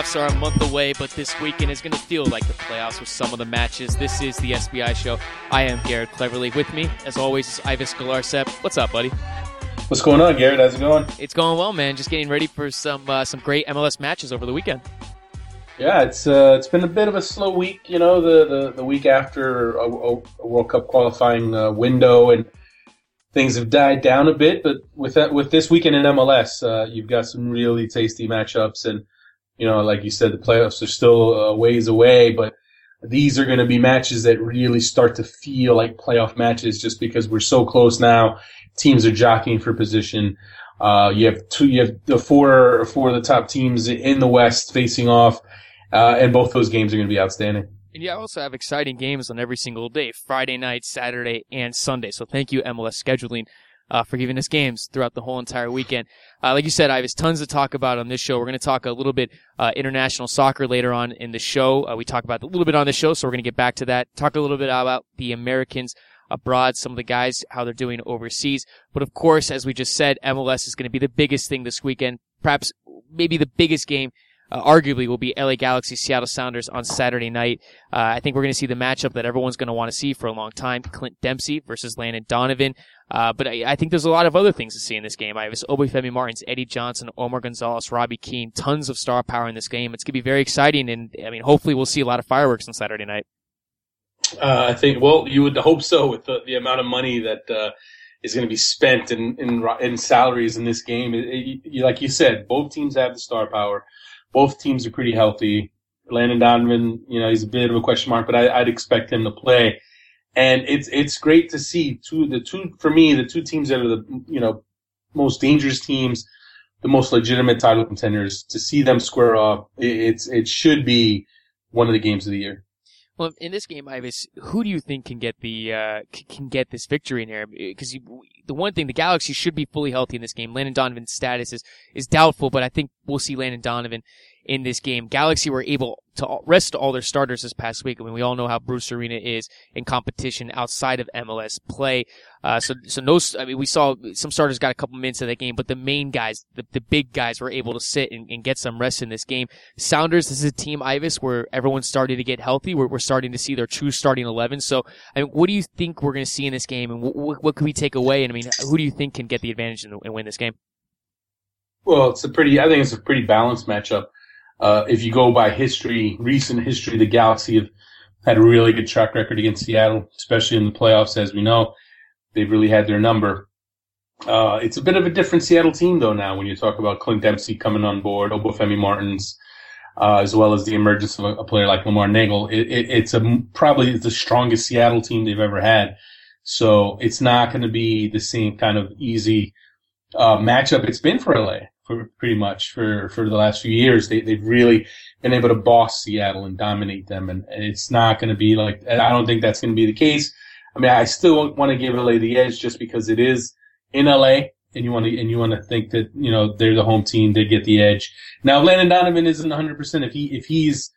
Playoffs are a month away, but this weekend is going to feel like the playoffs with some of the matches. This is the SBI show. I am Garrett Cleverly. With me, as always, is Ives Galarcep. What's up, buddy? What's going on, Garrett? How's it going? It's going well, man. Just getting ready for some uh, some great MLS matches over the weekend. Yeah, it's uh, it's been a bit of a slow week. You know, the the, the week after a, a World Cup qualifying uh, window and things have died down a bit. But with that, with this weekend in MLS, uh, you've got some really tasty matchups, and you know, like you said, the playoffs are still ways away, but these are going to be matches that really start to feel like playoff matches, just because we're so close now. Teams are jockeying for position. Uh, you have two, you have the four, four of the top teams in the West facing off, uh, and both those games are going to be outstanding. And you also have exciting games on every single day, Friday night, Saturday, and Sunday. So thank you, MLS scheduling, uh, for giving us games throughout the whole entire weekend. Uh, like you said, I have tons to talk about on this show. We're going to talk a little bit uh, international soccer later on in the show. Uh, we talk about a little bit on the show, so we're going to get back to that. Talk a little bit about the Americans abroad, some of the guys, how they're doing overseas. But of course, as we just said, MLS is going to be the biggest thing this weekend. Perhaps maybe the biggest game uh, arguably will be LA Galaxy Seattle Sounders on Saturday night. Uh, I think we're going to see the matchup that everyone's going to want to see for a long time: Clint Dempsey versus Landon Donovan. Uh, but I, I, think there's a lot of other things to see in this game. I have Obafemi Martins, Eddie Johnson, Omar Gonzalez, Robbie Keane, tons of star power in this game. It's going to be very exciting, and I mean, hopefully, we'll see a lot of fireworks on Saturday night. Uh, I think, well, you would hope so with the, the amount of money that uh, is going to be spent in, in, in salaries in this game. It, it, like you said, both teams have the star power both teams are pretty healthy. Landon Donovan, you know, he's a bit of a question mark, but I, would expect him to play. And it's it's great to see two the two for me the two teams that are the you know most dangerous teams, the most legitimate title contenders. To see them square off, it's it should be one of the games of the year. Well, in this game, Ives, who do you think can get the uh, can get this victory in here? Because the one thing, the Galaxy should be fully healthy in this game. Landon Donovan's status is is doubtful, but I think we'll see Landon Donovan in this game. Galaxy were able to rest all their starters this past week. I mean, we all know how Bruce Arena is in competition outside of MLS play. Uh, so, so no, I mean, we saw some starters got a couple minutes of that game, but the main guys, the, the big guys were able to sit and, and, get some rest in this game. Sounders, this is a team, Ives, where everyone's starting to get healthy. We're, we're starting to see their true starting 11. So, I mean, what do you think we're going to see in this game and what, what can we take away? And I mean, who do you think can get the advantage and win this game? Well, it's a pretty, I think it's a pretty balanced matchup. Uh, if you go by history, recent history, the Galaxy have had a really good track record against Seattle, especially in the playoffs, as we know. They've really had their number. Uh, it's a bit of a different Seattle team, though, now when you talk about Clint Dempsey coming on board, Obafemi Martins, uh, as well as the emergence of a, a player like Lamar Neagle. It, it, it's a, probably the strongest Seattle team they've ever had. So it's not going to be the same kind of easy uh, matchup it's been for LA for pretty much for, for the last few years. They, they've really been able to boss Seattle and dominate them. And, and it's not going to be like, I don't think that's going to be the case. I mean, I still want to give LA the edge just because it is in LA and you want to, and you want to think that, you know, they're the home team. They get the edge. Now, Landon Donovan isn't 100%. If he, if he's,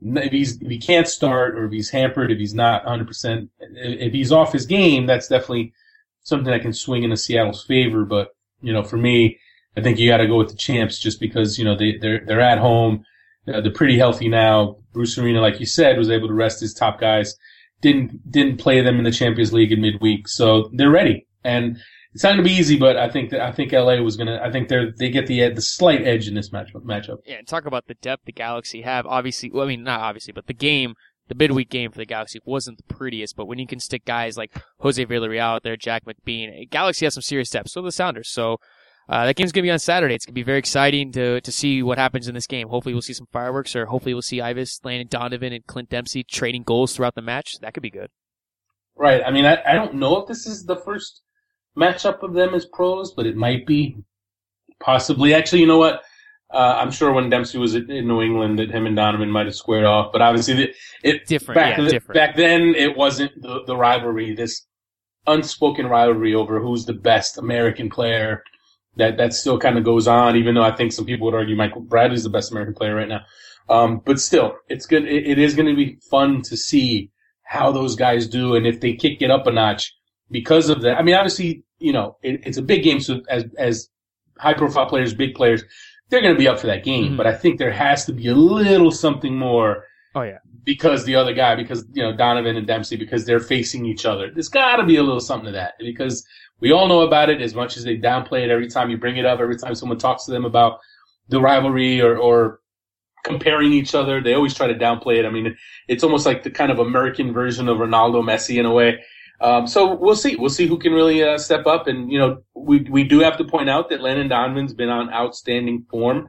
if he's, if he can't start or if he's hampered, if he's not 100%, if he's off his game, that's definitely something that can swing into Seattle's favor. But, you know, for me, I think you got to go with the champs just because you know they they're they're at home. Uh, they're pretty healthy now. Bruce Arena, like you said, was able to rest his top guys. Didn't didn't play them in the Champions League in midweek, so they're ready. And it's not going to be easy, but I think that I think LA was going to. I think they're they get the the slight edge in this matchup. Yeah, and talk about the depth the Galaxy have. Obviously, well, I mean not obviously, but the game the midweek game for the Galaxy wasn't the prettiest, but when you can stick guys like Jose Villarreal out there, Jack McBean, Galaxy has some serious depth. So the Sounders. So uh, that game's gonna be on Saturday. It's gonna be very exciting to to see what happens in this game. Hopefully, we'll see some fireworks, or hopefully, we'll see Ives, Landon Donovan, and Clint Dempsey trading goals throughout the match. That could be good. Right. I mean, I, I don't know if this is the first matchup of them as pros, but it might be. Possibly. Actually, you know what? Uh, I'm sure when Dempsey was in New England that him and Donovan might have squared off, but obviously it, it different. Back, yeah, the, different. back then it wasn't the, the rivalry, this unspoken rivalry over who's the best American player that that still kind of goes on, even though I think some people would argue Michael Bradley's the best American player right now. Um, but still, it's good. It, it is going to be fun to see how those guys do, and if they kick it up a notch because of that. I mean, obviously, you know, it, it's a big game, so as as high profile players, big players, they're going to be up for that game. Mhm. But I think there has to be a little something more Oh yeah. Because the other guy, because you know Donovan and Dempsey, because they're facing each other. There's got to be a little something to that because we all know about it as much as they downplay it every time you bring it up. Every time someone talks to them about the rivalry or, or comparing each other, they always try to downplay it. I mean, it's almost like the kind of American version of Ronaldo, Messi in a way. Um, so we'll see. We'll see who can really uh, step up. And you know, we we do have to point out that Landon Donovan's been on outstanding form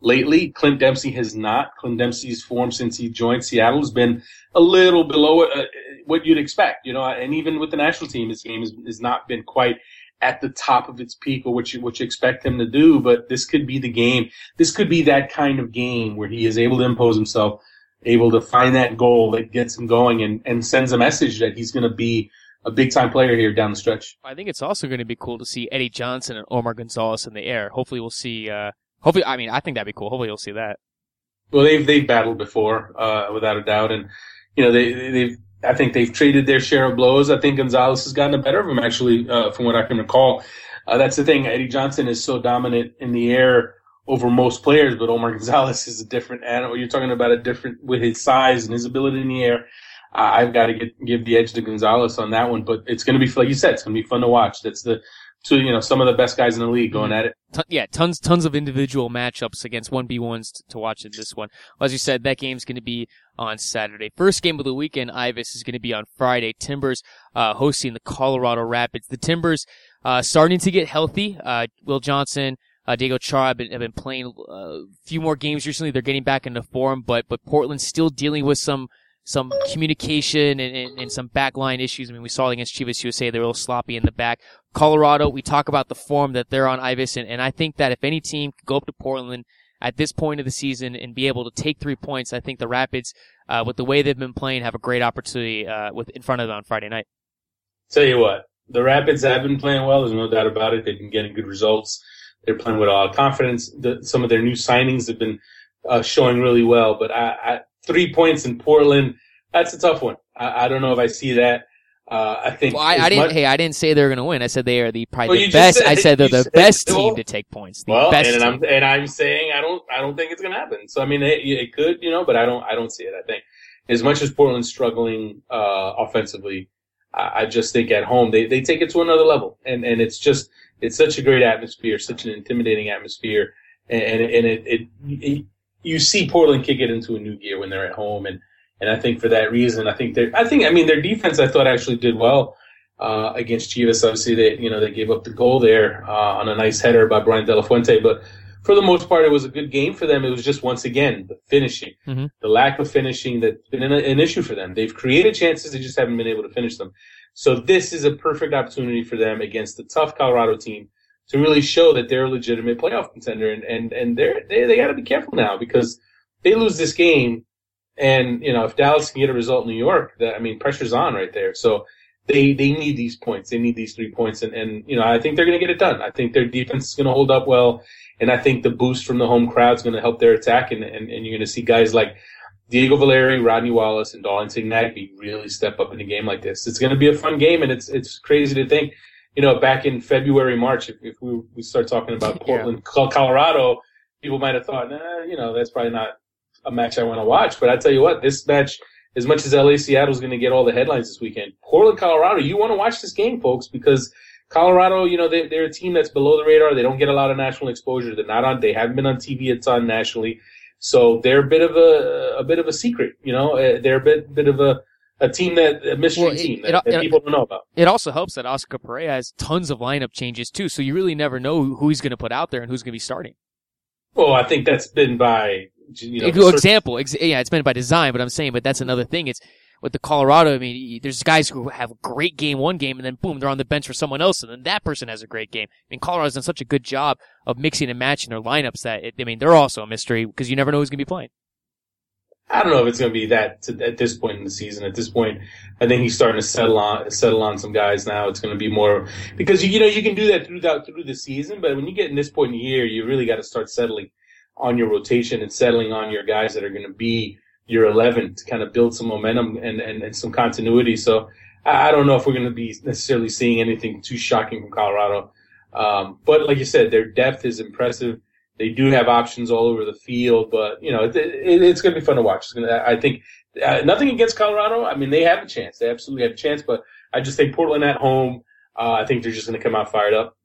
lately. Clint Dempsey has not. Clint Dempsey's form since he joined Seattle has been a little below uh, what you'd expect. You know, and even with the national team, his game has, has not been quite at the top of its peak or what you what you expect him to do. But this could be the game. This could be that kind of game where he is able to impose himself, able to find that goal that gets him going and, and sends a message that he's going to be a big time player here down the stretch. I think it's also going to be cool to see Eddie Johnson and Omar Gonzalez in the air. Hopefully, we'll see. Uh, hopefully, I mean, I think that'd be cool. Hopefully, you'll see that. Well, they've they've battled before, uh, without a doubt, and you know they they've I think they've traded their share of blows. I think Gonzalez has gotten the better of him actually, uh, from what I can recall. Uh, that's the thing. Eddie Johnson is so dominant in the air over most players, but Omar Gonzalez is a different animal. You're talking about a different with his size and his ability in the air. I've got to get give the edge to Gonzalez on that one, but it's going to be like you said, it's going to be fun to watch. That's the two you know some of the best guys in the league going at it. Ton- yeah, tons tons of individual matchups against one v ones to watch in this one. Well, as you said, that game's going to be on Saturday. First game of the weekend, Ives is going to be on Friday. Timbers uh, hosting the Colorado Rapids. The Timbers uh, starting to get healthy. Uh, Will Johnson. Uh, Diego Chara have been, have been playing uh, a few more games recently. They're getting back into form, but but Portland's still dealing with some some communication and, and, and some backline issues. I mean, we saw it against Chivas USA; they're a little sloppy in the back. Colorado, we talk about the form that they're on, Ives, and, and I think that if any team could go up to Portland at this point of the season and be able to take three points, I think the Rapids, uh, with the way they've been playing, have a great opportunity uh, with in front of them on Friday night. Tell you what, the Rapids have been playing well. There's no doubt about it. They've been getting good results. They're playing with a lot of confidence. The, some of their new signings have been uh, showing really well. But I, I, three points in Portland, that's a tough one. I, I don't know if I see that. Uh, I think. Well, I, I didn't. much- hey, I didn't say they were going to win. I said they are the probably Well, the best. said- I said they're the said- best well- team to take points. The well, best and. I'm and I'm saying I don't I don't think it's going to happen. So I mean, it, it could, you know, but I don't I don't see it. I think as much as Portland's struggling uh, offensively, I, I just think at home they, they take it to another level, and and it's just it's such a great atmosphere, such an intimidating atmosphere, and and, and it, it, it you see Portland kick it into a new gear when they're at home, and and I think for that reason, I think they I think I mean their defense I thought actually did well. Uh, against Chivas, obviously they, you know, they gave up the goal there uh, on a nice header by Brian De La Fuente, but for the most part, it was a good game for them. It was just once again the finishing, Mhm. the lack of finishing that's been an, an issue for them. They've created chances, they just haven't been able to finish them. So this is a perfect opportunity for them against the tough Colorado team to really show that they're a legitimate playoff contender, and and and they're they they got to be careful now because they lose this game, and you know if Dallas can get a result in New York, that I mean pressure's on right there. So they they need these points. They need these three points, and and you know I think they're going to get it done. I think their defense is going to hold up well, and I think the boost from the home crowd is going to help their attack, and and, and you're going to see guys like Diego Valeri, Rodney Wallace, and Darlington Nagbe really step up in a game like this. It's going to be a fun game, and it's it's crazy to think, you know, back in February, March, if, if we we start talking about Portland, Col- Colorado, people might have thought, nah, you know, that's probably not a match I want to watch. But I tell you what, this match, as much as LA Seattle's going to get all the headlines this weekend, Portland, Colorado, you want to watch this game, folks, because Colorado, you know, they, they're a team that's below the radar. They don't get a lot of national exposure. They're not on. They haven't been on TV a ton nationally, so they're a bit of a a bit of a secret. You know, Uh, they're a bit bit of a a team that a mystery Well, it- team it- that, that it- people don't know about. It also helps that Oscar Pareja has tons of lineup changes too, so you really never know who he's going to put out there and who's going to be starting. Well, I think that's been by you know example, ex- yeah, it's been by design, but I'm saying, but that's another thing. It's with the Colorado. I mean, there's guys who have a great game one game, and then boom, they're on the bench for someone else, and then that person has a great game. I mean, Colorado's done such a good job of mixing and matching their lineups that it, I mean, they're also a mystery because you never know who's going to be playing. I don't know if it's going to be that to, at this point in the season. At this point, I think he's starting to settle on settle on some guys now. It's going to be more because you, you know you can do that throughout through the season, but when you get in this point in the year, you really got to start settling on your rotation and settling on your guys that are going to be your eleven to kind of build some momentum and and, and some continuity. So I, I don't know if we're going to be necessarily seeing anything too shocking from Colorado. Um, but like you said, their depth is impressive. They do have options all over the field, but you know it, it, it's going to be fun to watch. Gonna, I think uh, nothing against Colorado. I mean, they have a chance. They absolutely have a chance, but I just think Portland at home. Uh, I think they're just going to come out fired up.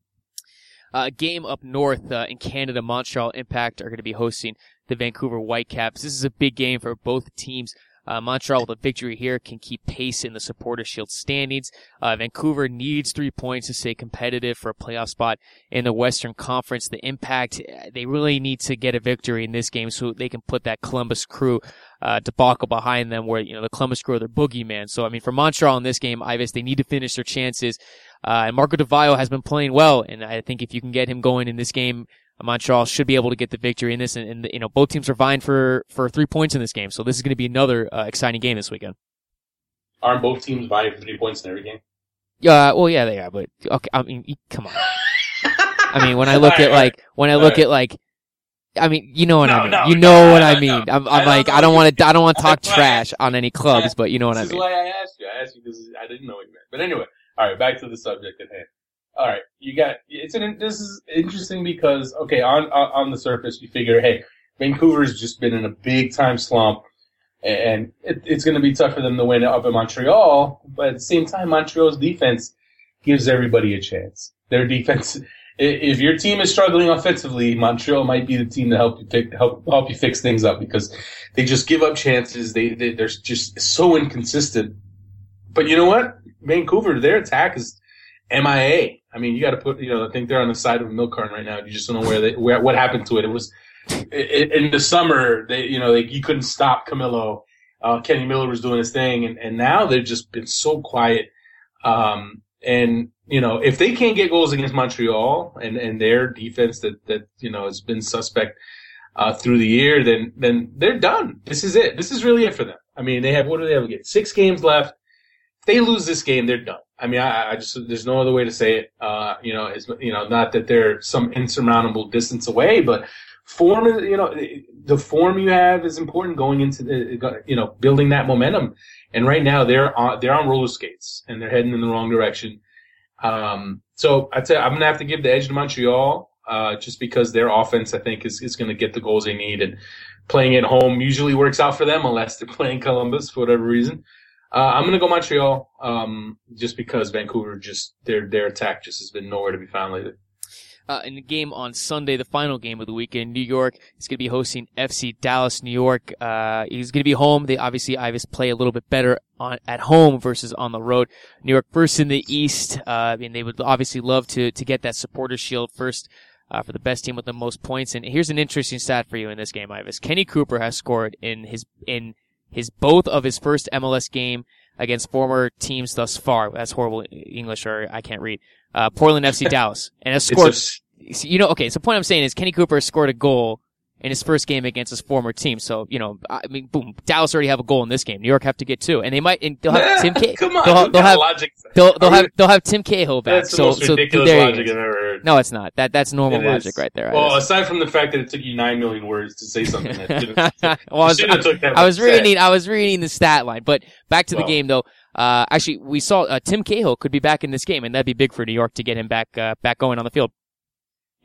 Uh, game up north uh, in Canada, Montreal Impact are going to be hosting the Vancouver Whitecaps. This is a big game for both teams. Uh, Montreal with a victory here can keep pace in the Supporter Shield standings. Uh, Vancouver needs three points to stay competitive for a playoff spot in the Western Conference. The Impact, they really need to get a victory in this game so they can put that Columbus Crew uh, debacle behind them where, you know, the Columbus Crew are their boogeyman. So, I mean, for Montreal in this game, Ives, they need to finish their chances. Uh, and Marco Di Vaio has been playing well, and I think if you can get him going in this game, Montreal should be able to get the victory in this, and, and you know both teams are vying for for three points in this game. So this is going to be another uh, exciting game this weekend. Aren't both teams vying for three points in every game? Yeah, uh, well, yeah, they are, but okay. I mean, come on. I mean, when I look at like when I look at like, I mean, you know what no, I mean. No, you know no, what I mean. I'm, I'm like, I don't want to, I don't want to talk trash on any clubs, but you know what I mean. This is why I asked you. I asked you because I didn't know what you meant. But anyway, all right, back to the subject at hand all right, you got it's an this is interesting because okay, on on, the surface you figure, hey, Vancouver's just been in a big time slump, and it, it's going to be tough for them to win up in Montreal. But at the same time, Montreal's defense gives everybody a chance. Their defense, if your team is struggling offensively, Montreal might be the team to help you pick, help help you fix things up because they just give up chances. They, they they're just so inconsistent. But you know what? Vancouver, their attack is MIA. I mean, you got to put, you know, I think they're on the side of a milk carton right now. You just don't know where they, where, what happened to it. It was in the summer, they, you know, they, you couldn't stop Camilo. Uh, Kenny Miller was doing his thing, and, and now they've just been so quiet. Um, and you know, if they can't get goals against Montreal and, and their defense that, that you know has been suspect uh, through the year, then then they're done. This is it. This is really it for them. I mean, they have what do they have Get Six games left. They lose this game, they're done. I mean, I, I, just there's no other way to say it. Uh, you know, it's you know not that they're some insurmountable distance away, but form is you know the form you have is important going into the you know building that momentum. And right now they're on they're on roller skates and they're heading in the wrong direction. Um, so I'd say I'm gonna have to give the edge to Montreal. Uh, just because their offense, I think, is, is going to get the goals they need, and playing at home usually works out for them, unless they're playing Columbus for whatever reason. Uh, I'm gonna go Montreal, um, just because Vancouver just their their attack just has been nowhere to be found lately. Uh, in the game on Sunday, the final game of the weekend, New York is going to be hosting FC Dallas. New York, uh, he's going to be home. They obviously Ives play a little bit better on at home versus on the road. New York first in the East. Uh, I mean, they would obviously love to to get that supporter shield first. Uh, for the best team with the most points, and here's an interesting stat for you in this game, Ives. Kenny Cooper has scored in his in his both of his first MLS game against former teams thus far. That's horrible English, or I can't read. Uh, Portland FC Dallas, and has scored. you know, okay. So the point I'm saying is Kenny Cooper scored a goal in his first game against his former team. So you know, I mean, boom, Dallas already have a goal in this game. New York have to get two, and they might. And they'll have Tim. K- Come on, they'll, they'll have logic. they'll, they'll have they'll have Tim Cahill back. That's the so most so ridiculous there logic. I've ever heard. No, it's not. That that's normal It logic is. right there. Well, aside from the fact that it took you nine million words to say something that didn't, well, I was, shouldn't took that I was reading. I was reading the stat line, but back to the Well. game though. Uh, actually, we saw uh, Tim Cahill could be back in this game, and that'd be big for New York to get him back uh, back going on the field.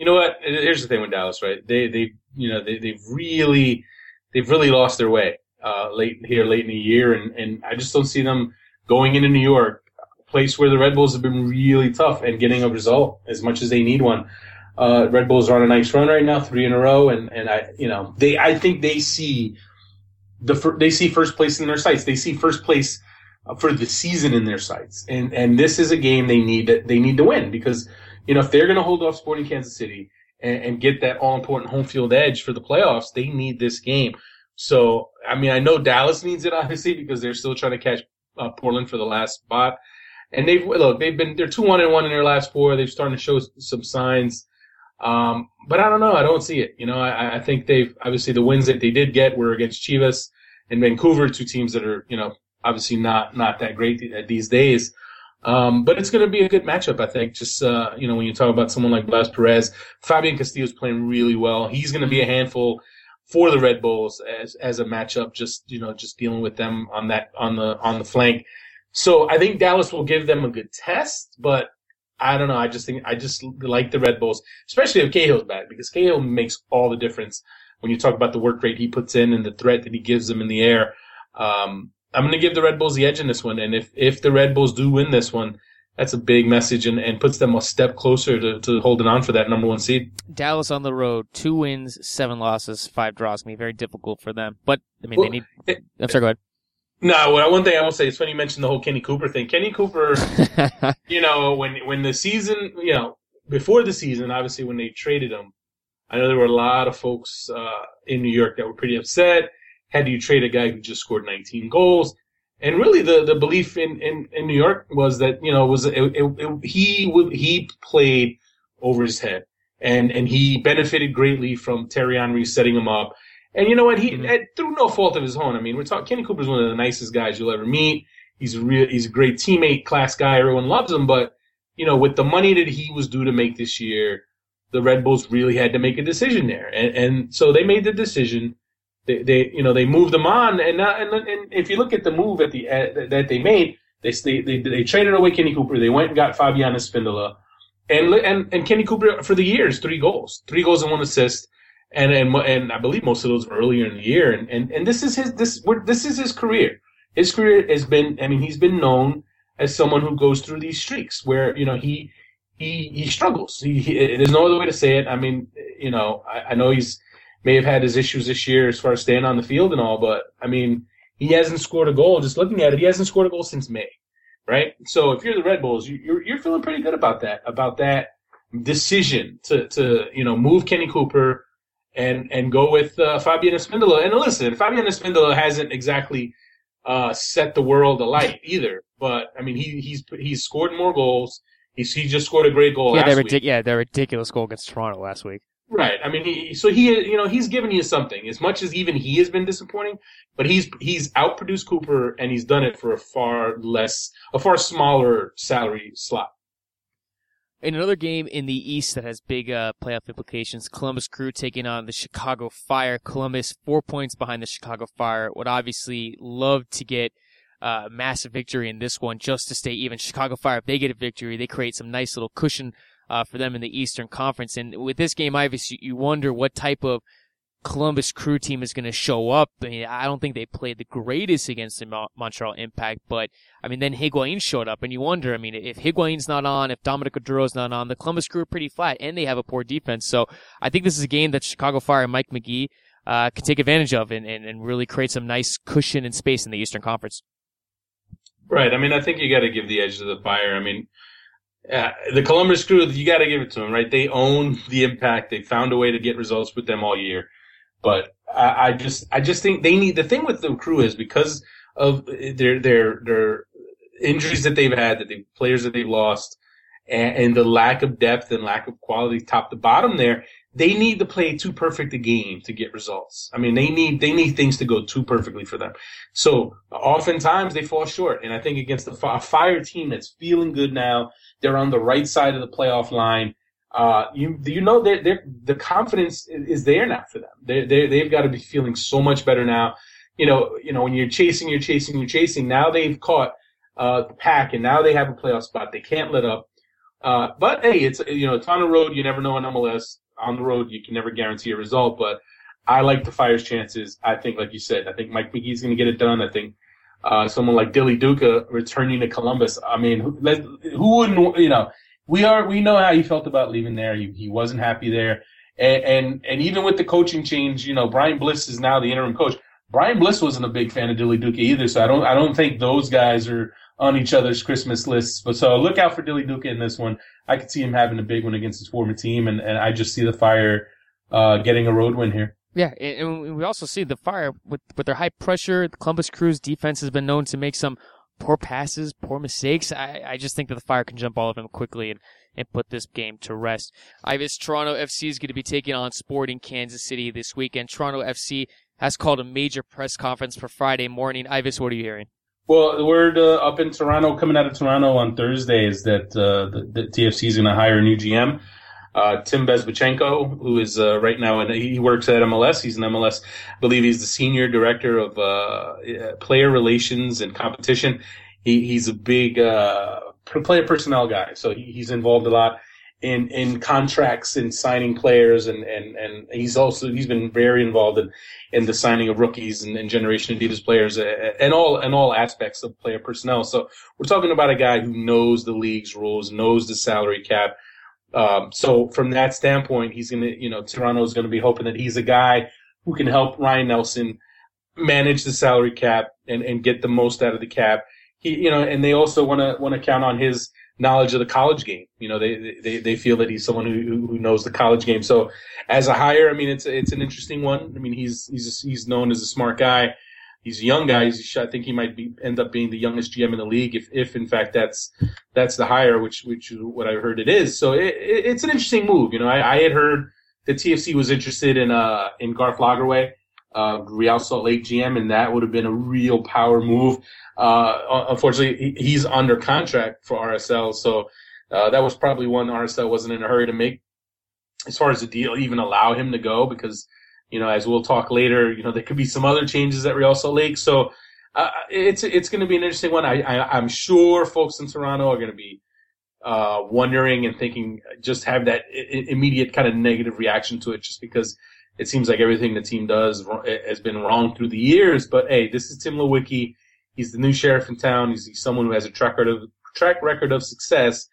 You know what? Here's the thing with Dallas, right? They they you know they they've really they've really lost their way uh, late here late in the year, and and I just don't see them going into New York, a place where the Red Bulls have been really tough and getting a result as much as they need one. Uh, Red Bulls are on a nice run right now, three in a row, and and I you know they I think they see the fir- they see first place in their sights. They see first place for the season in their sights, and and this is a game they need to, they need to win because you know if they're going to hold off Sporting Kansas City and, and get that all important home field edge for the playoffs, they need this game. So I mean, I know Dallas needs it obviously because they're still trying to catch uh, Portland for the last spot, and they've look they've been they're two one and one in their last four. They've started to show some signs. Um, but I don't know. I don't see it. You know, I, I think they've obviously the wins that they did get were against Chivas and Vancouver, two teams that are you know obviously not not that great th- these days. Um, but it's going to be a good matchup, I think. Just uh, you know, when you talk about someone like Blas Perez, Fabian Castillo is playing really well. He's going to be a handful for the Red Bulls as as a matchup. Just you know, just dealing with them on that on the on the flank. So I think Dallas will give them a good test, but I don't know. I just think I just like the Red Bulls, especially if Cahill's back, because Cahill makes all the difference when you talk about the work rate he puts in and the threat that he gives them in the air. Um, I'm going to give the Red Bulls the edge in this one, and if if the Red Bulls do win this one, that's a big message and, and puts them a step closer to, to holding on for that number one seed. Dallas on the road, two wins, seven losses, five draws. Gonna be very difficult for them, but I mean well, they need. It, I'm sorry. Go ahead. No, one thing I will say is funny you mentioned the whole Kenny Cooper thing. Kenny Cooper, you know, when when the season, you know, before the season, obviously when they traded him, I know there were a lot of folks uh, in New York that were pretty upset. Had you trade a guy who just scored 19 goals? And really, the, the belief in, in, in New York was that you know was it, it, it, he he played over his head, and and he benefited greatly from Thierry Henry setting him up and you know what? He mm-hmm. through no fault of his own. I mean, we're talking. Kenny Cooper's one of the nicest guys you'll ever meet. He's a real. He's a great teammate, class guy. Everyone loves him. But you know, with the money that he was due to make this year, the Red Bulls really had to make a decision there, and, and so they made the decision. They, they, you know, they moved him on, and and, and if you look at the move at the uh, that they made, they, they they they traded away Kenny Cooper. They went and got Fabian Espindola, and and and Kenny Cooper for the years, three goals, three goals and one assist and and and I believe most of those earlier in the year. And and, and this is his this this is his career. His career has been. I mean, he's been known as someone who goes through these streaks where you know he he he struggles. He, he there's no other way to say it. I mean, you know, I, I know he's may have had his issues this year as far as staying on the field and all, but I mean, he hasn't scored a goal. Just looking at it, he hasn't scored a goal since May, right? So if you're the Red Bulls, you, you're you're feeling pretty good about that about that decision to to you know move Kenny Cooper and and go with uh, Fabian Espindola. And listen, Fabian Espindola hasn't exactly uh, set the world alight either. But I mean, he he's he's scored more goals. He's he just scored a great goal. Yeah, that ridic- yeah, that ridiculous goal against Toronto last week. Right. I mean, he so he you know he's given you something as much as even he has been disappointing, but he's he's outproduced Cooper and he's done it for a far less a far smaller salary slot. In another game in the East that has big uh, playoff implications, Columbus Crew taking on the Chicago Fire. Columbus four points behind the Chicago Fire. Would obviously love to get a uh, massive victory in this one just to stay even. Chicago Fire, if they get a victory, they create some nice little cushion uh, for them in the Eastern Conference. And with this game, obviously, you wonder what type of Columbus crew team is going to show up. I, mean, I don't think they played the greatest against the Montreal Impact, but I mean, then Higuain showed up, and you wonder. I mean, if Higuain's not on, if Dominic Oduro's not on, the Columbus crew are pretty flat, and they have a poor defense. So I think this is a game that Chicago Fire and Mike Magee uh, can take advantage of and, and, and really create some nice cushion and space in the Eastern Conference. Right. I mean, I think you got to give the edge to the Fire. I mean, the Columbus Crew, you got to give it to them, right? They own the impact. They found a way to get results with them all year. But I, I just I just think they need the thing with the crew is because of their their their injuries that they've had, that the players that they've lost, and, and, the lack of depth and lack of quality top to bottom there, they need to play too perfect a game to get results. I mean, they need they need things to go too perfectly for them. So oftentimes they fall short. And I think against a fire team that's feeling good now, they're on the right side of the playoff line uh, you you know they they the confidence is there now for them. They they they've got to be feeling so much better now. You know you know when you're chasing, you're chasing, you're chasing. Now they've caught uh, the pack, and now they have a playoff spot. They can't let up. Uh, but hey, it's you know it's on the road. You never know in MLS. On the road, you can never guarantee a result. But I like the Fire's chances. I think, like you said, I think Mike Magee's going to get it done. I think uh, someone like Dilly Duka returning to Columbus. I mean, who, who wouldn't you know? we are we know how he felt about leaving there. He, he wasn't happy there, and, and and even with the coaching change, you know, Brian Bliss is now the interim coach. Brian Bliss wasn't a big fan of Dilly Duka either, so I don't I don't think those guys are on each other's Christmas lists. But so look out for Dilly Duka in this one. I could see him having a big one against his former team, and, and I just see the Fire uh, getting a road win here. Yeah, and we also see the Fire with with their high pressure. The Columbus Crew's defense has been known to make some poor passes, poor mistakes. I, I just think that the Fire can jump all of them quickly and, and put this game to rest. Ives Toronto FC is going to be taking on Sporting Kansas City this weekend. Toronto FC has called a major press conference for Friday morning. Ives, what are you hearing? Well, the word uh, up in Toronto, coming out of Toronto on Thursday, is that uh, the, the TFC is going to hire a new GM. Uh, Tim Bezbatchenko, who is uh, right now, and he works at MLS. He's an MLS, I believe he's the senior director of uh, player relations and competition. He, he's a big uh, player personnel guy, so he, he's involved a lot in in contracts and signing players, and and and he's also he's been very involved in in the signing of rookies and, and Generation Adidas players, and all and all aspects of player personnel. So we're talking about a guy who knows the league's rules, knows the salary cap. Um, so from that standpoint, he's gonna, you know, Toronto's gonna be hoping that he's a guy who can help Ryan Nelsen manage the salary cap and, and get the most out of the cap. He, you know, and they also want to want to count on his knowledge of the college game. You know, they they, they feel that he's someone who who knows the college game. So as a hire, I mean, it's it's an interesting one. I mean, he's he's he's known as a smart guy. He's a young guy. He's, I think he might be end up being the youngest GM in the league if if in fact that's that's the hire, which which is what I heard it is. So it, it, it's an interesting move. You know, I, I had heard that TFC was interested in uh in Garth Lagerwey uh, Real Salt Lake GM, and that would have been a real power move. Uh, unfortunately, he's under contract for RSL, so uh, that was probably one RSL wasn't in a hurry to make. As far as the deal, even allow him to go because, you know, as we'll talk later, you know, there could be some other changes at Real Salt Lake. So uh, it's it's going to be an interesting one. I, I am sure folks in Toronto are going to be uh, wondering and thinking, just have that I- immediate kind of negative reaction to it, just because it seems like everything the team does has been wrong through the years. But hey, this is Tim Leiweke. He's the new sheriff in town. He's, he's someone who has a track record of track record of success,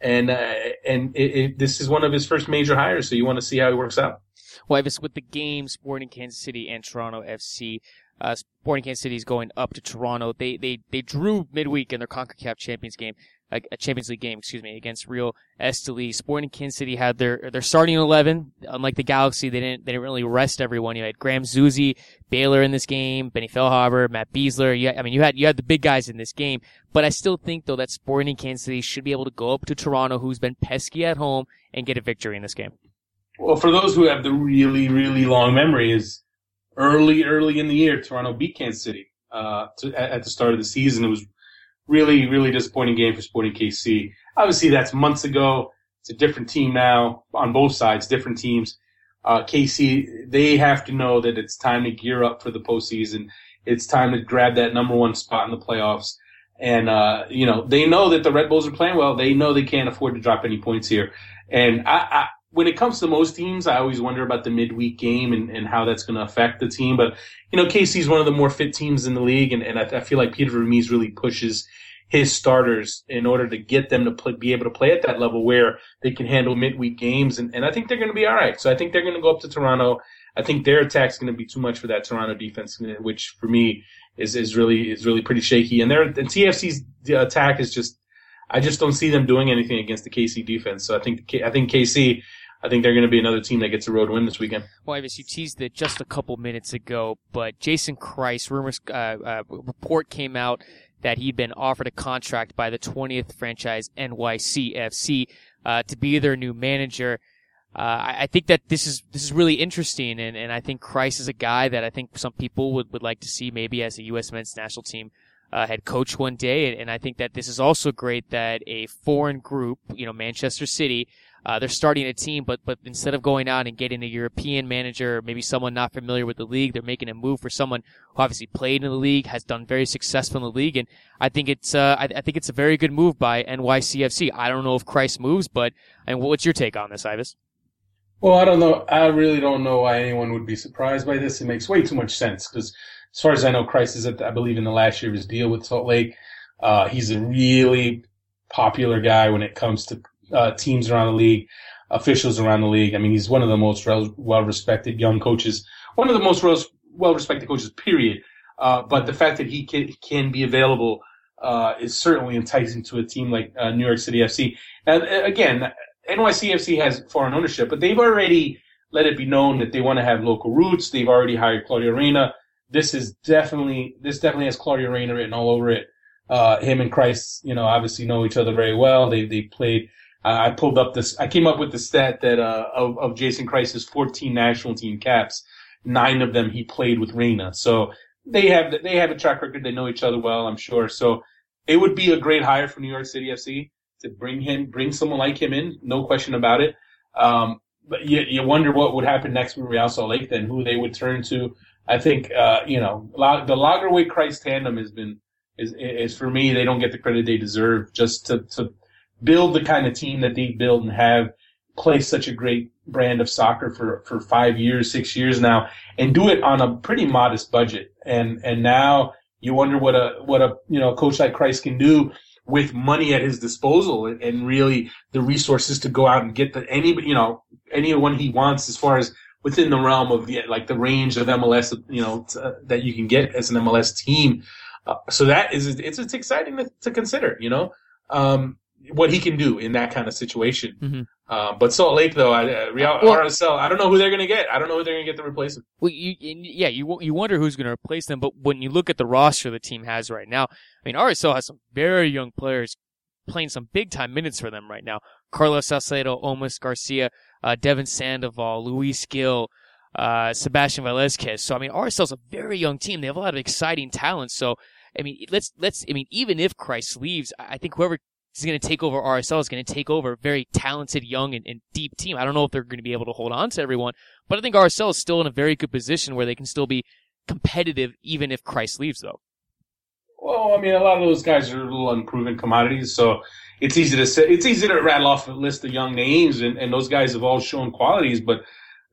and uh, and it, it, this is one of his first major hires. So you want to see how he works out. Well, if with the game, Sporting Kansas City and Toronto FC. Uh, Sporting Kansas City is going up to Toronto. They they they drew midweek in their Concacaf Champions game a, a Champions League game, excuse me, against Real Esteli. Sporting Kansas City had their their starting eleven. Unlike the Galaxy, they didn't they didn't really rest everyone. You had Graham Zusi, Baylor in this game, Benny Feilhaber, Matt Besler. You, I mean, you had you had the big guys in this game. But I still think though that Sporting Kansas City should be able to go up to Toronto, who's been pesky at home, and get a victory in this game. Well, for those who have the really really long memory, is early early in the year, Toronto beat Kansas City uh, to, at the start of the season. It was really, really disappointing game for Sporting KC. Obviously, that's months ago. It's a different team now on both sides, different teams. Uh, KC, they have to know that it's time to gear up for the postseason. It's time to grab that number one spot in the playoffs. And, uh, you know, they know that the Red Bulls are playing well. They know they can't afford to drop any points here. And I when it comes to most teams, I always wonder about the midweek game and, and how that's going to affect the team. But, you know, is one of the more fit teams in the league. And, and I, I feel like Peter Vermes really pushes his starters in order to get them to play, be able to play at that level where they can handle midweek games. And, and I think they're going to be all right. So I think they're going to go up to Toronto. I think their attack's going to be too much for that Toronto defense, which for me is, is really, is really pretty shaky. And their, and TFC's uh, attack is just, I just don't see them doing anything against the KC defense. So I think, I think KC, I think they're going to be another team that gets a road win this weekend. Well, Ives, you teased it just a couple minutes ago, but Jason Kreis, rumors, uh, uh, report came out that he'd been offered a contract by the 20th franchise NYCFC uh, to be their new manager. Uh, I, think that this is this is really interesting, and, and I think Kreis is a guy that I think some people would, would like to see maybe as a U.S. men's national team uh, head coach one day, and I think that this is also great that a foreign group, you know, Manchester City, uh, they're starting a team, but but instead of going out and getting a European manager, maybe someone not familiar with the league, they're making a move for someone who obviously played in the league, has done very successful in the league, and I think it's uh, I, I, think it's a very good move by NYCFC. I don't know if Kreis moves, but and what's your take on this, Ives? Well, I don't know. I really don't know why anyone would be surprised by this. It makes way too much sense because, as far as I know, Kreis is at, I believe, in the last year of his deal with Salt Lake. Uh, he's a really popular guy when it comes to uh, teams around the league, officials around the league. I mean, he's one of the most well respected young coaches, one of the most well respected coaches, period. Uh, but the fact that he can, can be available uh, is certainly enticing to a team like uh, New York City FC. And uh, again, NYCFC has foreign ownership, but they've already let it be known that they want to have local roots. They've already hired Claudio Reyna. This is definitely this definitely has Claudio Reyna written all over it. Uh, him and Kreis, you know, obviously know each other very well. They they played I pulled up this. I came up with the stat that uh, of, of Jason Kreis's 14 national team caps, nine of them he played with Reyna. So they have they have a track record. They know each other well, I'm sure. So it would be a great hire for New York City FC to bring him, bring someone like him in. No question about it. Um, but you, you wonder what would happen next with Real Salt Lake, then who they would turn to. I think uh, you know the Lagerwey Kreis tandem has been is, is for me, they don't get the credit they deserve just to, to build the kind of team that they build and have play such a great brand of soccer for, for five years, six years now, and do it on a pretty modest budget. And and now you wonder what a what a you know coach like Kreis can do with money at his disposal and, really the resources to go out and get the any you know anyone he wants as far as within the realm of the like the range of MLS you know that you can get as an MLS team. Uh, so that is it's it's exciting to, to consider. You know. Um, what he can do in that kind of situation. Mm-hmm. Uh, but Salt Lake, though, I, uh, Real well, RSL, I don't know who they're going to get. I don't know who they're going to get to replace him. Well, you, yeah, you you wonder who's going to replace them. But when you look at the roster the team has right now, I mean, RSL has some very young players playing some big time minutes for them right now. Carlos Salcedo, Olmes Garcia, uh, Devon Sandoval, Luis Gil, uh, Sebastian Velasquez. So I mean, RSL's a very young team. They have a lot of exciting talent. So I mean, let's let's. I mean, even if Kreis leaves, I think whoever is going to take over RSL is going to take over a very talented, young, and, and, deep team. I don't know if they're going to be able to hold on to everyone, but I think RSL is still in a very good position where they can still be competitive even if Kreis leaves, though. Well, I mean, a lot of those guys are little unproven commodities, so it's easy to say, it's easy to rattle off a list of young names, and, and those guys have all shown qualities, but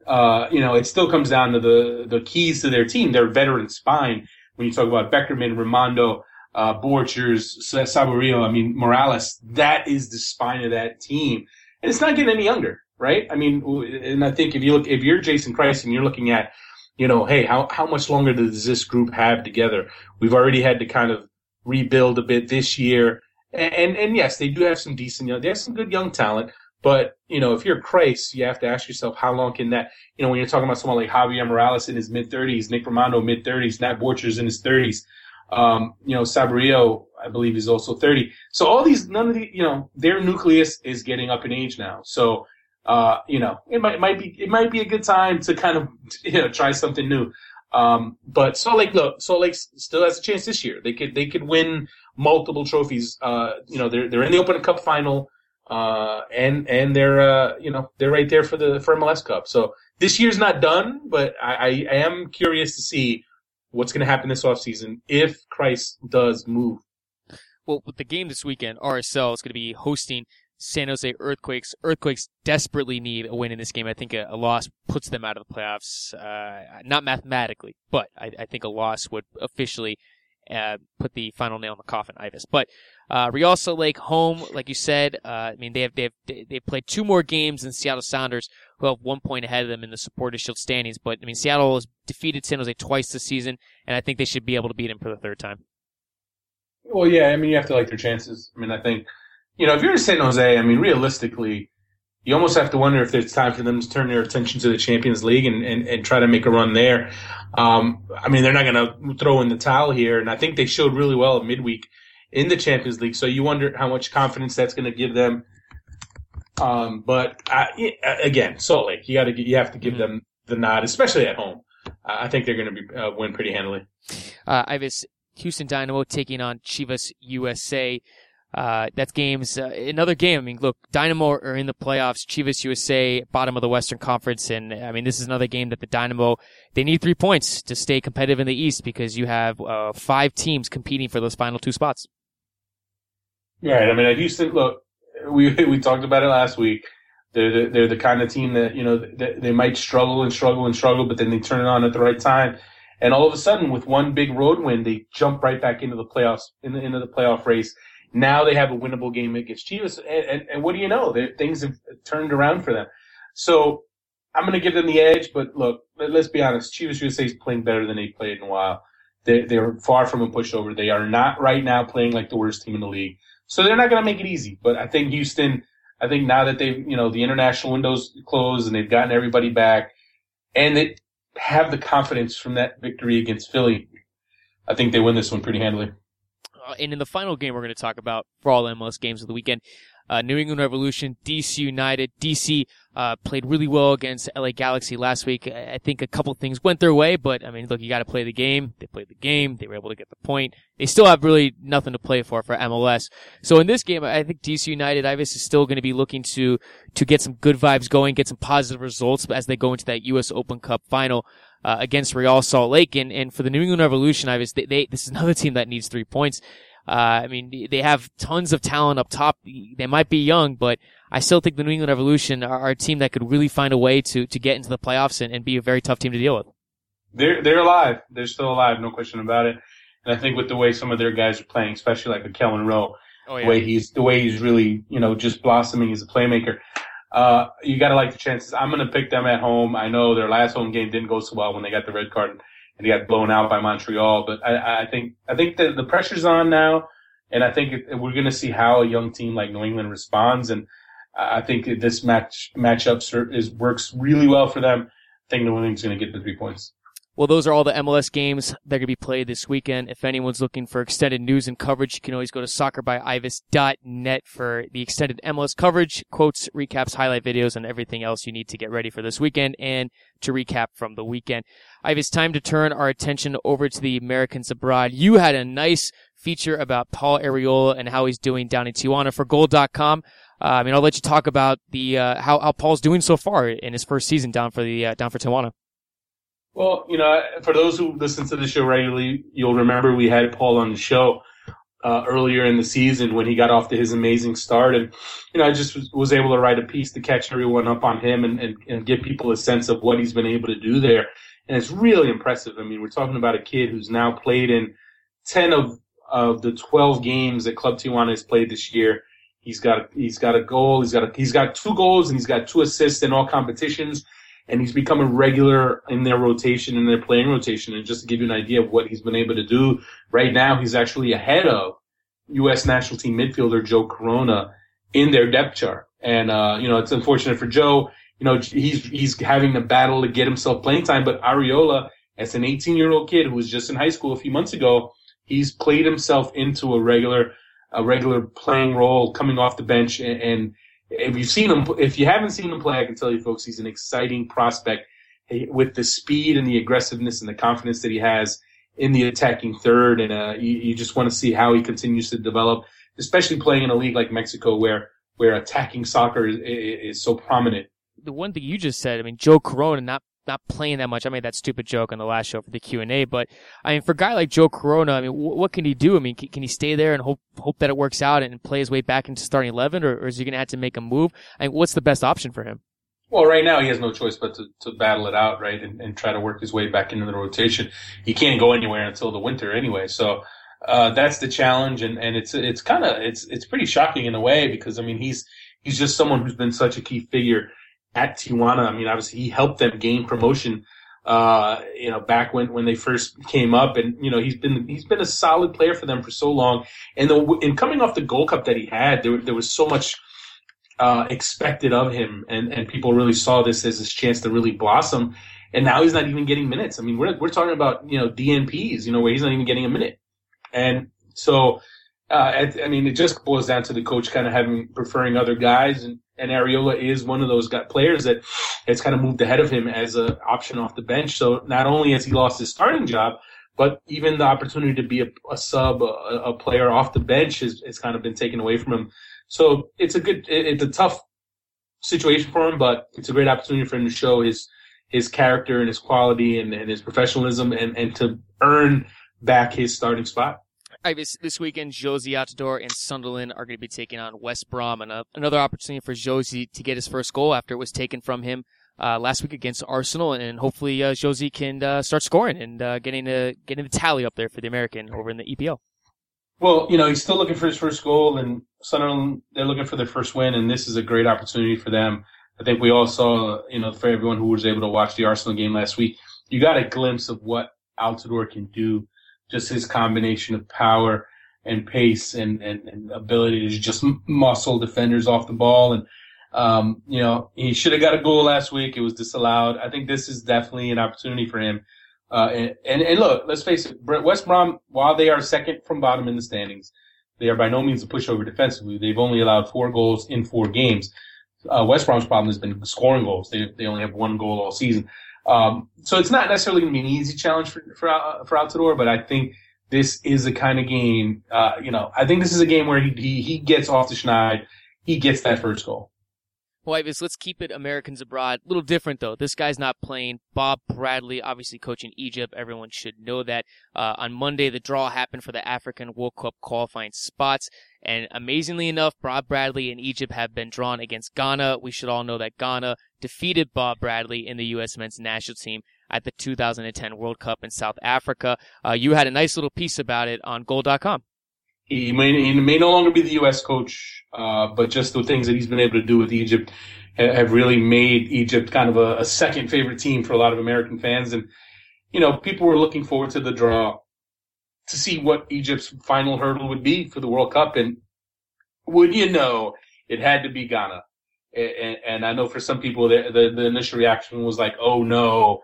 uh, you know, it still comes down to the the keys to their team, their veteran spine. When you talk about Beckerman, Rimando, uh, Borchers, Saborio, I mean, Morales, that is the spine of that team. And it's not getting any younger, right? I mean, and I think if you look, if you're Jason Kreis and you're looking at, you know, hey, how, how much longer does this group have together? We've already had to kind of rebuild a bit this year. And, and, and yes, they do have some decent young, they have some good young talent. But, you know, if you're Kreis, you have to ask yourself, how long can that, you know, when you're talking about someone like Javier Morales in his mid 30s, Nick Rimando mid 30s, Nat Borchers in his 30s, um, you know, Saborio, I believe, is also 30. So all these, none of the, you know, their nucleus is getting up in age now. So, uh, you know, it might, might be, it might be a good time to kind of, you know, try something new. Um, but Salt Lake, look, Salt Lake still has a chance this year. They could, they could win multiple trophies. Uh, you know, they're, they're in the Open Cup final. Uh, and, and they're, uh, you know, they're right there for the, for MLS Cup. So this year's not done, but I, I am curious to see what's going to happen this offseason if Kreis does move. Well, with the game this weekend, RSL is going to be hosting San Jose Earthquakes. Earthquakes desperately need a win in this game. I think a, a loss puts them out of the playoffs, uh, not mathematically, but I, I, think a loss would officially uh, put the final nail in the coffin, Ives. But uh, Salt Lake home, like you said, uh, I mean they have they have they played two more games than Seattle Sounders, who have one point ahead of them in the Supporters Shield standings. But I mean Seattle has defeated San Jose twice this season, and I think they should be able to beat them for the third time. Well, yeah, I mean you have to like their chances. I mean I think you know if you're in San Jose, I mean realistically. You almost have to wonder if it's time for them to turn their attention to the Champions League and, and, and try to make a run there. Um, I mean, they're not going to throw in the towel here, and I think they showed really well at midweek in the Champions League. So you wonder how much confidence that's going to give them. Um, but I, again, Salt Lake, you got to you have to give mm-hmm. them the nod, especially at home. I think they're going to be uh, win pretty handily. Uh, Ives Houston Dynamo taking on Chivas USA. Uh, that's games. Uh, another game. I mean, look, Dynamo are in the playoffs. Chivas USA, bottom of the Western Conference, and I mean, this is another game that the Dynamo they need three points to stay competitive in the East because you have uh, five teams competing for those final two spots. Right. I mean, at Houston, look, we we talked about it last week. They're the, they're the kind of team that you know they, they might struggle and struggle and struggle, but then they turn it on at the right time, and all of a sudden, with one big road win, they jump right back into the playoffs, in the, into the playoff race. Now they have a winnable game against Chivas, and, and, and what do you know? things have turned around for them. So I'm going to give them the edge, but look, let, us be honest. Chivas USA is playing better than they played in a while. They, they're far from a pushover. They are not right now playing like the worst team in the league. So they're not going to make it easy. But I think Houston, I think now that they've, you know, the international windows closed and they've gotten everybody back and they have the confidence from that victory against Philly, I think they win this one pretty handily. Uh, and in the final game we're going to talk about for all MLS games of the weekend, uh, New England Revolution, DC United. DC uh, played really well against LA Galaxy last week. I think a couple things went their way, but I mean, look, you got to play the game. They played the game. They were able to get the point. They still have really nothing to play for for MLS. So in this game, I think DC United, Ives is still going to be looking to to get some good vibes going, get some positive results as they go into that U.S. Open Cup final. uh, against Real Salt Lake. And, and for the New England Revolution, I was, they, they, this is another team that needs three points. Uh, I mean, they have tons of talent up top. They might be young, but I still think the New England Revolution are, a team that could really find a way to, to get into the playoffs and, and be a very tough team to deal with. They're, they're alive. They're still alive. No question about it. And I think with the way some of their guys are playing, especially like a Kelyn Rowe, oh, yeah. the way he's, the way he's really, you know, just blossoming as a playmaker. Uh, you gotta like the chances. I'm gonna pick them at home. I know their last home game didn't go so well when they got the red card and they got blown out by Montreal, but I, I think, I think that the pressure's on now. And I think we're going to see how a young team like New England responds. And I think this match matchup is works really well for them. I think New England's going to get the three points. Well, those are all the MLS games that are going to be played this weekend. If anyone's looking for extended news and coverage, you can always go to soccerbyives.net for the extended MLS coverage, quotes, recaps, highlight videos, and everything else you need to get ready for this weekend and to recap from the weekend. Ive, it's time to turn our attention over to the Americans abroad. You had a nice feature about Paul Arriola and how he's doing down in Tijuana for goal.com. Uh, I mean, I'll let you talk about the, uh, how, how Paul's doing so far in his first season down for the, uh, down for Tijuana. Well, you know, for those who listen to the show regularly, you'll remember we had Paul on the show uh, earlier in the season when he got off to his amazing start, and you know, I just was, was able to write a piece to catch everyone up on him and, and, and give people a sense of what he's been able to do there, and it's really impressive. I mean, we're talking about a kid who's now played in ten of of the twelve games that Club Tijuana has played this year. He's got he's got a goal. He's got a, he's got two goals and he's got two assists in all competitions and he's become a regular in their rotation, in their playing rotation. And just to give you an idea of what he's been able to do right now, he's actually ahead of U.S. national team midfielder Joe Corona in their depth chart. And, uh, you know, it's unfortunate for Joe. You know, he's, he's having to battle to get himself playing time, but Arriola, as an 18 year old kid who was just in high school a few months ago, he's played himself into a regular, a regular playing role coming off the bench and, and if you've seen him, if you haven't seen him play, I can tell you folks, he's an exciting prospect with the speed and the aggressiveness and the confidence that he has in the attacking third. And, uh, you, you just want to see how he continues to develop, especially playing in a league like Mexico where, where attacking soccer is, is so prominent. The one thing you just said, I mean, Joe Corona not not playing that much. I made that stupid joke on the last show for the Q and A, but I mean, for a guy like Joe Corona, I mean, w- what can he do? I mean, can, can, he stay there and hope hope that it works out and play his way back into starting eleven, or, or is he going to have to make a move? I mean, what's the best option for him? Well, right now he has no choice but to, to battle it out, right, and, and try to work his way back into the rotation. He can't go anywhere until the winter anyway, so. Uh, that's the challenge, and, and it's it's kind of it's it's pretty shocking in a way because I mean he's he's just someone who's been such a key figure at Tijuana. I mean, obviously he helped them gain promotion uh, you know, back when, when they first came up. And, you know, he's been, he's been a solid player for them for so long. And the, in coming off the Gold Cup that he had, there, there was so much, uh, expected of him. And, and people really saw this as his chance to really blossom. And now he's not even getting minutes. I mean, we're, we're talking about, you know, DNPs, you know, where he's not even getting a minute. And so, uh, I mean, it just boils down to the coach kind of having preferring other guys, and and Arriola is one of those players that has kind of moved ahead of him as an option off the bench. So not only has he lost his starting job, but even the opportunity to be a, a sub, a, a, player off the bench has, has kind of been taken away from him. So it's a good, it's a tough situation for him, but it's a great opportunity for him to show his, his character and his quality and, and his professionalism and, and to earn back his starting spot. This, weekend, Jozy Altidore and Sunderland are going to be taking on West Brom, and uh, another opportunity for Josie to get his first goal after it was taken from him uh, last week against Arsenal, and hopefully uh, Jozy can uh, start scoring and uh, getting the getting the tally up there for the American over in the EPL. Well, you know, he's still looking for his first goal, and Sunderland they're looking for their first win, and this is a great opportunity for them. I think we all saw, you know, for everyone who was able to watch the Arsenal game last week, you got a glimpse of what Altidore can do just his combination of power and pace and, and, and ability to just muscle defenders off the ball. And, um, you know, he should have got a goal last week. It was disallowed. I think this is definitely an opportunity for him. Uh, and, and, and look, let's face it, West Brom, while they are second from bottom in the standings, they are by no means a pushover defensively. They've only allowed four goals in four games. Uh, West Brom's problem has been scoring goals. They, they only have one goal all season. Um, so it's not necessarily going to be an easy challenge for for, for Altidore, but I think this is the kind of game. Uh, you know, I think this is a game where he he, he gets off the schneid, he gets that first goal. Well, Ives, let's keep it Americans abroad. A little different though. This guy's not playing. Bob Bradley, obviously coaching Egypt. Everyone should know that. Uh, on Monday, the draw happened for the African World Cup qualifying spots. And amazingly enough, Bob Bradley and Egypt have been drawn against Ghana. We should all know that Ghana defeated Bob Bradley in the U.S. men's national team at the 2010 World Cup in South Africa. Uh, you had a nice little piece about it on goal.com. He may, he may no longer be the U.S. coach, uh, but just the things that he's been able to do with Egypt have really made Egypt kind of a, a, second favorite team for a lot of American fans. And, you know, people were looking forward to the draw to see what Egypt's final hurdle would be for the World Cup. And would you know, it had to be Ghana. And, and I know for some people, the, the, the initial reaction was like, oh no,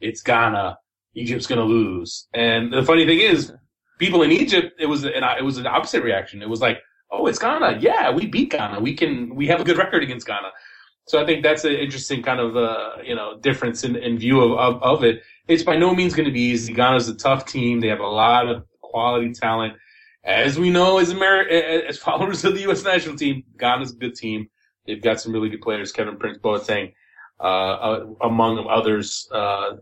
it's Ghana. Egypt's going to lose. And the funny thing is, people in Egypt, it was an it was an opposite reaction. It was like, oh, it's Ghana. Yeah, we beat Ghana. We can we have a good record against Ghana. So I think that's an interesting kind of uh, you know difference in, in view of, of, of it. It's by no means going to be easy. Ghana's a tough team. They have a lot of quality talent. As we know, as Ameri- as followers of the U.S. national team, Ghana's a good team. They've got some really good players. Kevin Prince Boateng, uh, uh, among others. Uh,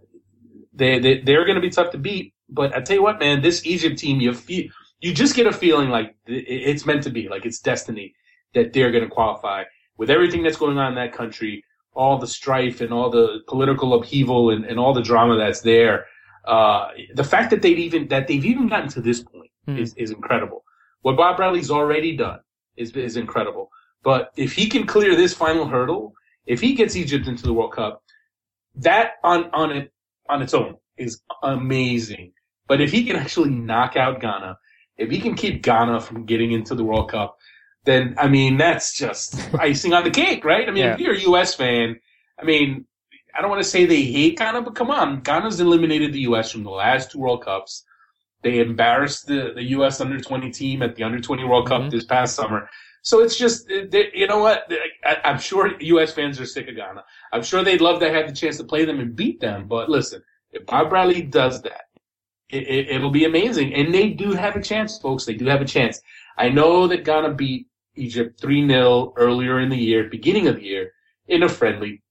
they, they they're going to be tough to beat. But I tell you what, man, this Egypt team, you feel, you just get a feeling like it's meant to be, like it's destiny that they're going to qualify with everything that's going on in that country, all the strife and all the political upheaval and, and all the drama that's there. Uh, the fact that they've even, that they've even gotten to this point mm. is, is incredible. What Bob Bradley's already done is, is incredible. But if he can clear this final hurdle, if he gets Egypt into the World Cup, that on, on it, on its own is amazing. But if he can actually knock out Ghana, if he can keep Ghana from getting into the World Cup, then I mean that's just icing on the cake, right? I mean, yeah. if you're a U.S. fan, I mean, I don't want to say they hate Ghana, but come on, Ghana's eliminated the U.S. from the last two World Cups. They embarrassed the, the U.S. under 20 team at the under 20 World Cup mm-hmm. this past summer. So it's just, you know what? I, I'm sure U.S. fans are sick of Ghana. I'm sure they'd love to have the chance to play them and beat them. But listen, if Bob Bradley does that, it, it, will be amazing. And they do have a chance, folks. They do have a chance. I know that Ghana beat Egypt 3-0 earlier in the year, beginning of the year, in a friendly.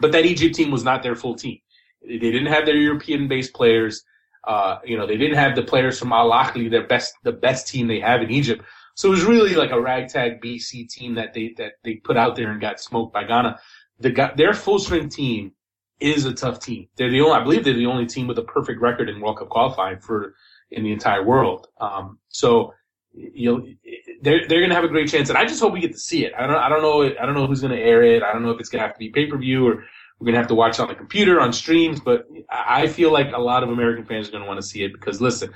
But that Egypt team was not their full team. They didn't have their European-based players. Uh, you know, they didn't have the players from Al Ahly, their best, the best team they have in Egypt. So it was really like a ragtag BC team that they, that they put out there and got smoked by Ghana. The, their full strength team is a tough team. They're the only, I believe they're the only team with a perfect record in World Cup qualifying for in the entire world. Um, so you'll, they're they're gonna have a great chance, and I just hope we get to see it. I don't I don't know I don't know who's gonna air it. I don't know if it's gonna have to be pay per view or we're gonna have to watch it on the computer on streams. But I feel like a lot of American fans are gonna want to see it because listen,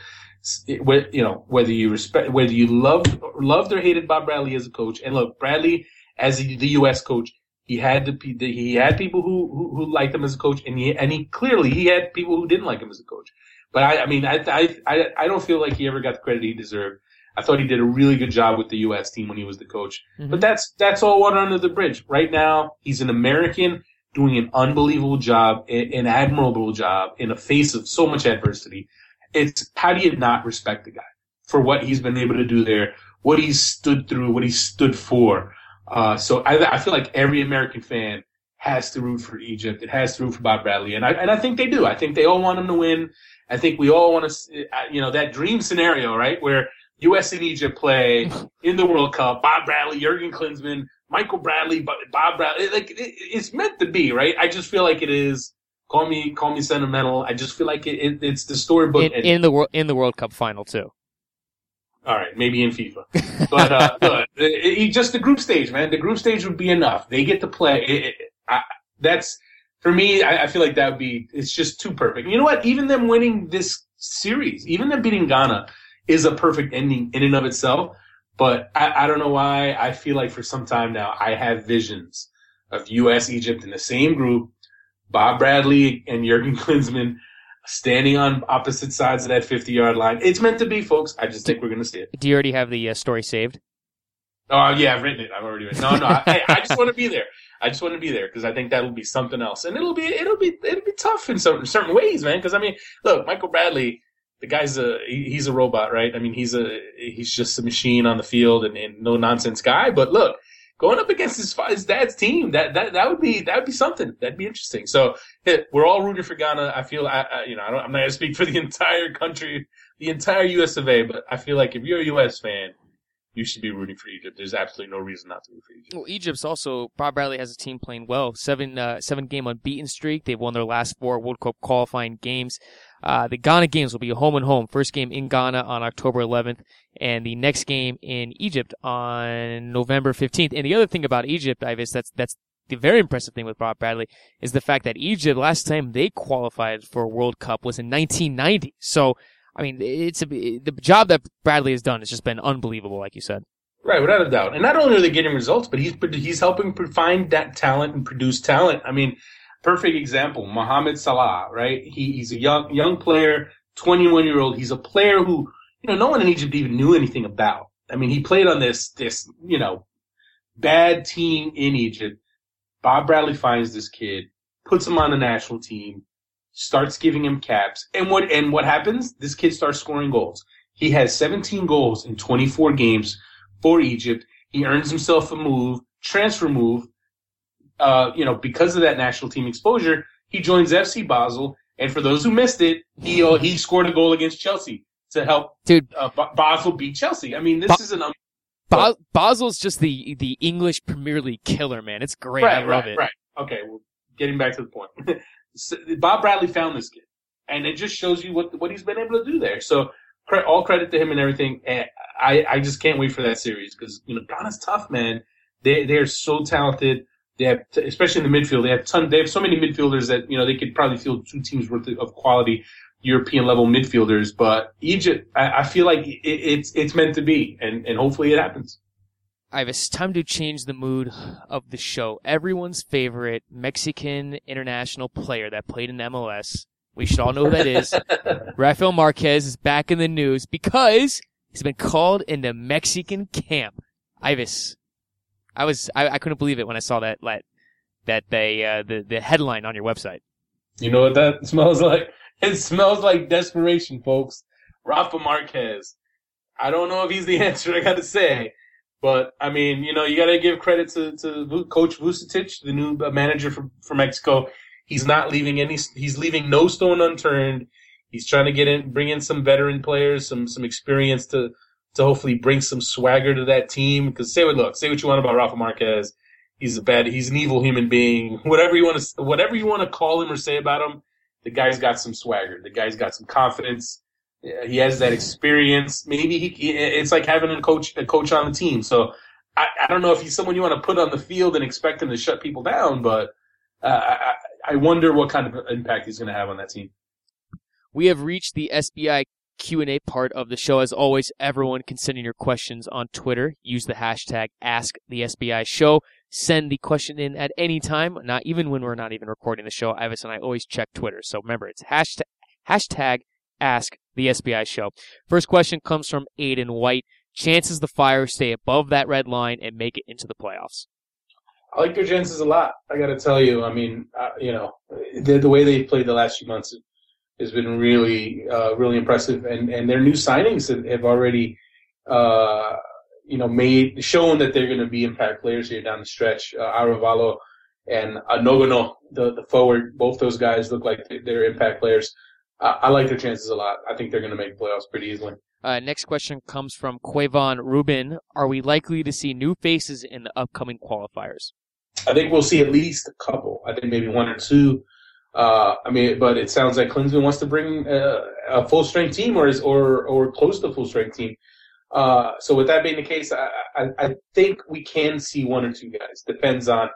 it, you know whether you respect whether you loved loved or hated Bob Bradley as a coach, and look Bradley as the, the U.S. coach he had to he had people who, who, who liked him as a coach, and he and he clearly he had people who didn't like him as a coach. But I, I mean, I, I I don't feel like he ever got the credit he deserved. I thought he did a really good job with the U.S. team when he was the coach. Mm-hmm. But that's that's all water under the bridge. Right now, he's an American doing an unbelievable job, an admirable job in the face of so much adversity. It's how do you not respect the guy for what he's been able to do there, what he's stood through, what he stood for. Uh, so I, I feel like every American fan has to root for Egypt. It has to root for Bob Bradley, and I and I think they do. I think they all want him to win. I think we all want to, uh, you know, that dream scenario, right, where U.S. and Egypt play in the World Cup. Bob Bradley, Jurgen Klinsmann, Michael Bradley, Bob Bradley. Like it, it's meant to be, right? I just feel like it is. Call me, call me sentimental. I just feel like it, it it's the storybook in, in the world in the World Cup final too. All right, maybe in FIFA, but uh, but it, just the group stage, man. The group stage would be enough. They get to play. It, I, that's for me. I, I, feel like that would be. It's just too perfect. You know what? Even them winning this series, even them beating Ghana, is a perfect ending in and of itself. But I, I don't know why. I feel like for some time now, I have visions of U.S. Egypt in the same group, Bob Bradley and Jurgen Klinsmann standing on opposite sides of that 50 yard line. It's meant to be, folks. I just think we're going to see it. Do you already have the uh, story saved? Oh, yeah, I've written it. I've already written it. No, no, I, I just want to be there. I just want to be there because I think that'll be something else. And it'll be, it'll be, it'll be tough in some certain ways, man. Because I mean, look, Michael Bradley, the guy's a, he's a robot, right? I mean, he's a, he's just a machine on the field and, and no nonsense guy. But look, going up against his his dad's team. That that that would be that would be something. That'd be interesting. So we're all rooting for Ghana. I feel I, I you know I am not to speak for the entire country, the entire U.S. of A. But I feel like if you're a U.S. fan, you should be rooting for Egypt. There's absolutely no reason not to root for Egypt. Well, Egypt's also Bob Bradley has a team playing well. Seven uh, seven game unbeaten streak. They've won their last four World Cup qualifying games. Uh, the Ghana games will be home and home. First game in Ghana on October 11th, and the next game in Egypt on November 15th. And the other thing about Egypt, Ives, that's that's the very impressive thing with Bob Bradley is the fact that Egypt last time they qualified for a World Cup was in 1990. So I mean, it's a, the job that Bradley has done has just been unbelievable, like you said. Right, without a doubt. And not only are they getting results, but he's he's helping find that talent and produce talent. I mean, perfect example, Mohamed Salah. Right, he, he's a young young player, 21 year old. He's a player who you know no one in Egypt even knew anything about. I mean, he played on this this you know bad team in Egypt. Bob Bradley finds this kid, puts him on the national team, starts giving him caps. And what and what happens? This kid starts scoring goals. He has 17 goals in 24 games for Egypt. He earns himself a move, transfer move. Uh, you know, because of that national team exposure, he joins FC Basel. And for those who missed it, he uh, he scored a goal against Chelsea to help dude uh, Basel beat Chelsea. I mean, this ba- is an um, ba- Basel's just the the English Premier League killer, man. It's great. Right, I love right, it. Right. Okay. Well, getting back to the point. Bob Bradley found this kid, and it just shows you what what he's been able to do there. So all credit to him and everything. And I I just can't wait for that series because you know Ghana's tough, man. They they're so talented. They have, especially in the midfield, they have ton. They have so many midfielders that you know they could probably field two teams worth of quality European level midfielders. But Egypt, I, I feel like it, it's it's meant to be, and and hopefully it happens. Ive, it's time to change the mood of the show. Everyone's favorite Mexican international player that played in MLS. We should all know who that is. Rafael Marquez is back in the news because he's been called into Mexican camp. Ives, I was I, I couldn't believe it when I saw that that that they uh, the the headline on your website. You know what that smells like? It smells like desperation, folks. Rafa Marquez. I don't know if he's the answer. I got to say. But I mean, you know, you got to give credit to, to Coach Vucetich, the new manager for, for Mexico. He's not leaving any. He's leaving no stone unturned. He's trying to get in, bring in some veteran players, some some experience to to hopefully bring some swagger to that team. Because say what look, say what you want about Rafa Marquez, he's a bad, he's an evil human being. Whatever you want to, whatever you want to call him or say about him, the guy's got some swagger. The guy's got some confidence. He has that experience. Maybe he, it's like having a coach, a coach on the team. So I, I don't know if he's someone you want to put on the field and expect him to shut people down, but uh, I, I wonder what kind of impact he's going to have on that team. We have reached the SBI Q&A part of the show. As always, everyone can send in your questions on Twitter. Use the hashtag AskTheSBIShow. Send the question in at any time, not even when we're not even recording the show. Ives and I always check Twitter. So remember, it's hashtag, hashtag Ask the SBI show. First question comes from Aiden White. Chances the Fire stay above that red line and make it into the playoffs? I like their chances a lot. I got to tell you. I mean, uh, you know, the, the way they've played the last few months has been really, uh, really impressive. And, and their new signings have, have already, uh, you know, made shown that they're going to be impact players here down the stretch. Uh, Arevalo and Nogono, the the forward, both those guys look like they're impact players. I, I like their chances a lot. I think they're going to make playoffs pretty easily. Uh, next question comes from Quavon Rubin. Are we likely to see new faces in the upcoming qualifiers? I think we'll see at least a couple. I think maybe one or two. Uh, I mean, but it sounds like Klinsmann wants to bring uh, a full strength team or is, or or close to full strength team. Uh, so with that being the case, I, I, I, think we can see one or two guys. Depends on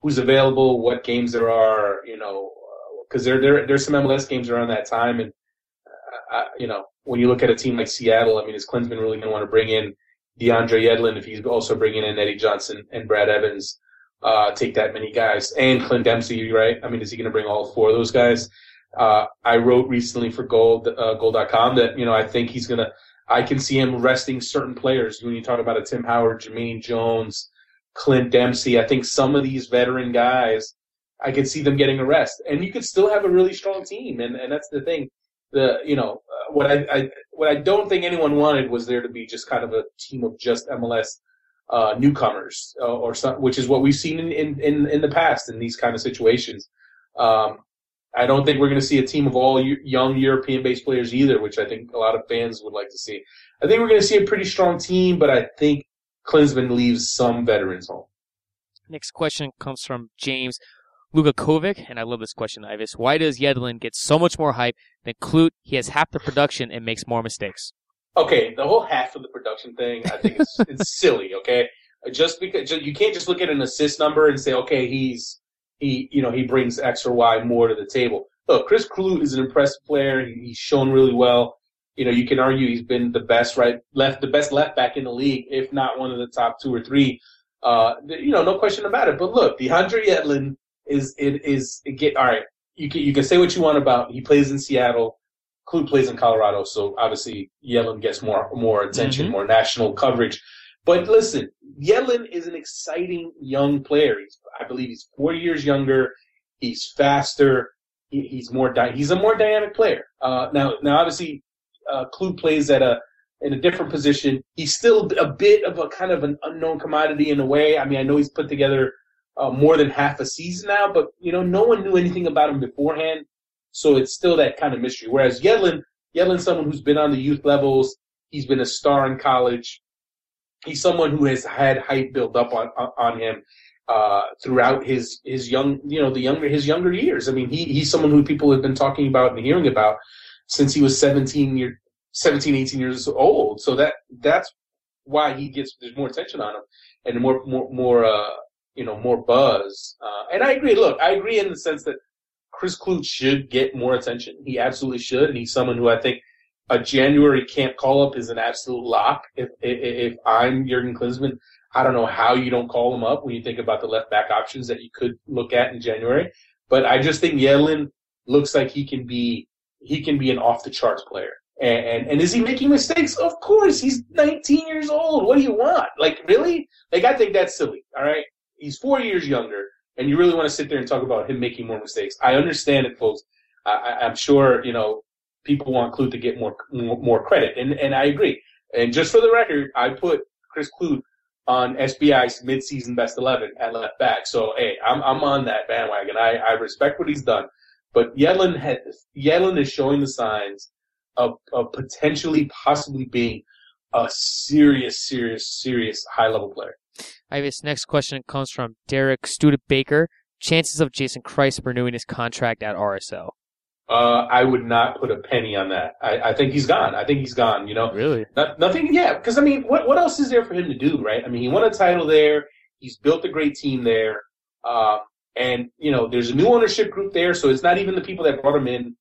who's available, what games there are, you know, because there, there there's some MLS games around that time, and uh, you know when you look at a team like Seattle, I mean, is Klinsmann really going to want to bring in DeAndre Yedlin if he's also bringing in Eddie Johnson and Brad Evans? Uh, take that many guys and Clint Dempsey, right? I mean, is he going to bring all four of those guys? Uh, I wrote recently for Gold, uh, Goal.com that, you know, I think he's going to, I can see him resting certain players. When you talk about a Tim Howard, Jermaine Jones, Clint Dempsey, I think some of these veteran guys I could see them getting a rest, and you could still have a really strong team. And and that's the thing. The you know uh, what I, I what I don't think anyone wanted was there to be just kind of a team of just MLS uh, newcomers, uh, or some, which is what we've seen in, in, in, in the past in these kind of situations. Um, I don't think we're going to see a team of all young European-based players either, which I think a lot of fans would like to see. I think we're going to see a pretty strong team, but I think Klinsmann leaves some veterans home. Next question comes from James Lugakovic, and I love this question, Ives. Why does Yedlin get so much more hype than Klute? He has half the production and makes more mistakes. Okay, the whole half of the production thing, I think it's, it's silly. Okay, just because you can't just look at an assist number and say, okay, he's he you know he brings X or Y more to the table. Look, Chris Klute is an impressive player. He's shown really well. You know, you can argue he's been the best right left, the best left back in the league, if not one of the top two or three. Uh, you know, no question about it. But look, DeAndre Yedlin is it is it get all right. You can you can say what you want about he plays in Seattle. Klute plays in Colorado, so obviously Yedlin gets more more attention, mm-hmm. more national coverage. But listen, Yedlin is an exciting young player. He's, I believe he's four years younger. He's faster. He, he's more di- he's a more dynamic player. Uh, now now obviously uh, Klute plays at a in a different position. He's still a bit of a kind of an unknown commodity in a way. I mean, I know he's put together uh, more than half a season now, but you know, no one knew anything about him beforehand, so it's still that kind of mystery. Whereas Yedlin, Yedlin's someone who's been on the youth levels. He's been a star in college. He's someone who has had hype built up on on him uh, throughout his his young, you know, the younger his younger years. I mean, he he's someone who people have been talking about and hearing about since he was 17 year 17, 18 years old. So that that's why he gets there's more attention on him and more more more uh, you know, more buzz. Uh, and I agree. Look, I agree in the sense that Chris Klute should get more attention. He absolutely should, and he's someone who I think a January camp call up is an absolute lock. If if, if I'm Jurgen Klinsmann, I don't know how you don't call him up when you think about the left back options that you could look at in January. But I just think Yedlin looks like he can be he can be an off the charts player. And, and, and is he making mistakes? Of course, he's 19 years old. What do you want? Like really? Like I think that's silly. All right he's four years younger, and you really want to sit there and talk about him making more mistakes. I understand it, folks. I, I'm sure you know people want Klute to get more more credit, and and I agree. And just for the record, I put Chris Klute on SBI's midseason best eleven at left back. So hey, I'm I'm on that bandwagon. I, I respect what he's done, but Yedlin had Yedlin is showing the signs of of potentially possibly being a serious, serious, serious high level player. Ives next question comes from Derek Studebaker. Chances of Jason Kreis renewing his contract at RSL? Uh, I would not put a penny on that. I, I think he's gone. I think he's gone. You know, really? Not, nothing. Yeah, because I mean, what what else is there for him to do, right? I mean, he won a title there. He's built a great team there, uh, and you know, there's a new ownership group there, so it's not even the people that brought him in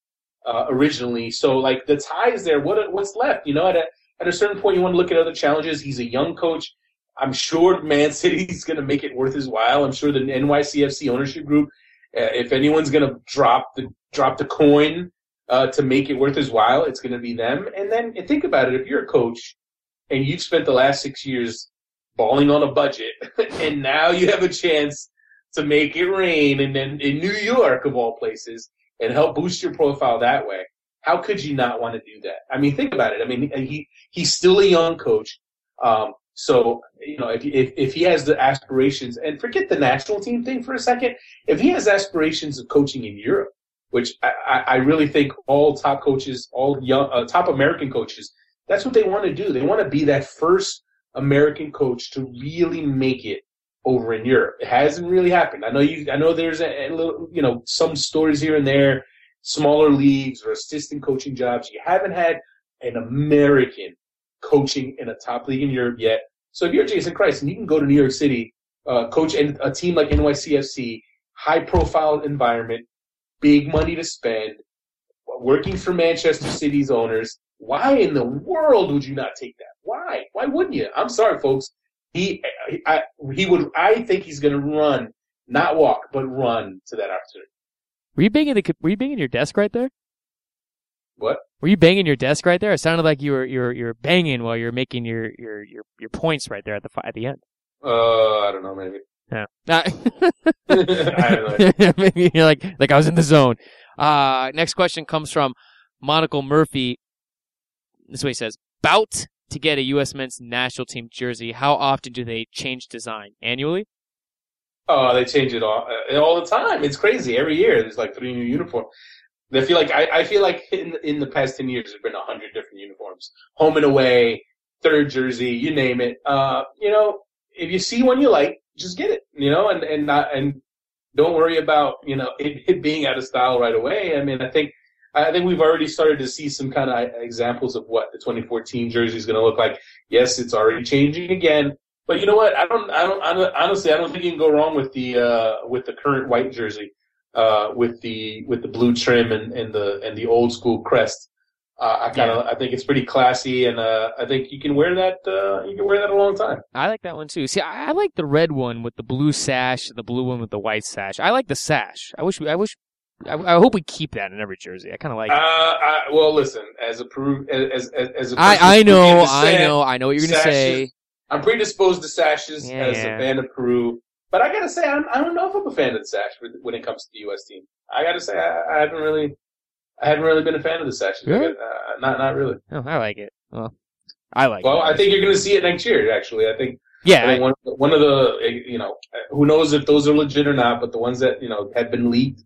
uh, originally. So like the ties there. What what's left? You know, at a at a certain point, you want to look at other challenges. He's a young coach. I'm sure Man City's going to make it worth his while. I'm sure the NYCFC ownership group, uh, if anyone's going to drop the drop the coin uh, to make it worth his while, it's going to be them. And then and think about it: if you're a coach and you've spent the last six years balling on a budget, and now you have a chance to make it rain, and then in New York of all places, and help boost your profile that way. How could you not want to do that? I mean, think about it. I mean, he he's still a young coach. Um, so, you know, if, if, if he has the aspirations, and forget the national team thing for a second, if he has aspirations of coaching in Europe, which I, I really think all top coaches, all young, uh, top American coaches, that's what they want to do. They want to be that first American coach to really make it over in Europe. It hasn't really happened. I know you, I know there's a, a little, you know, some stories here and there, smaller leagues or assistant coaching jobs. You haven't had an American coaching in a top league in Europe yet. So if you're Jason Kreis and you can go to New York City, uh, coach a team like NYCFC, high profile environment, big money to spend, working for Manchester City's owners, why in the world would you not take that? Why? Why wouldn't you? I'm sorry, folks. He, I, he would. I think he's going to run, not walk, but run to that opportunity. Were you banging the? Were you banging your desk right there? What? Were you banging your desk right there? It sounded like you were you were you were banging while you were making your your your, your points right there at the at the end. Uh, I don't know, maybe. Yeah. I don't know. maybe you're like like I was in the zone. Uh, next question comes from Monaco Murphy. This is what he says: Bout to get a U.S. men's national team jersey, how often do they change design? Annually? Oh, they change it all uh, all the time. It's crazy. Every year there's like three new uniforms. I feel like I, I feel like in in the past ten years there's been a hundred different uniforms, home and away, third jersey, you name it. Uh, you know, if you see one you like, just get it. You know, and and not and don't worry about you know it, it being out of style right away. I mean, I think I think we've already started to see some kind of examples of what the 2014 jersey is going to look like. Yes, it's already changing again, but you know what? I don't, I don't, I don't honestly, I don't think you can go wrong with the uh, with the current white jersey, uh, with the with the blue trim and, and the and the old school crest. Uh, I kind of, yeah. I think it's pretty classy, and uh, I think you can wear that. Uh, you can wear that a long time. I like that one too. See, I, I like the red one with the blue sash, the blue one with the white sash. I like the sash. I wish, I wish I, I, hope we keep that in every jersey. I kind of like. Uh, I, well, listen, as a proof, as as as a I I know, I know, I know what you're gonna say. I'm predisposed to sashes yeah, as yeah. a fan of Peru, but I gotta say, I'm, I don't know if I'm a fan of the sash when it comes to the U.S. team. I gotta say, I, I haven't really, I haven't really been a fan of the Sash. Really? Uh, not not really. Oh, I like it. Well, I like. Well, it. I think you're gonna see it next year. Actually, I think. Yeah. I one, one of the, you know, who knows if those are legit or not, but the ones that you know have been leaked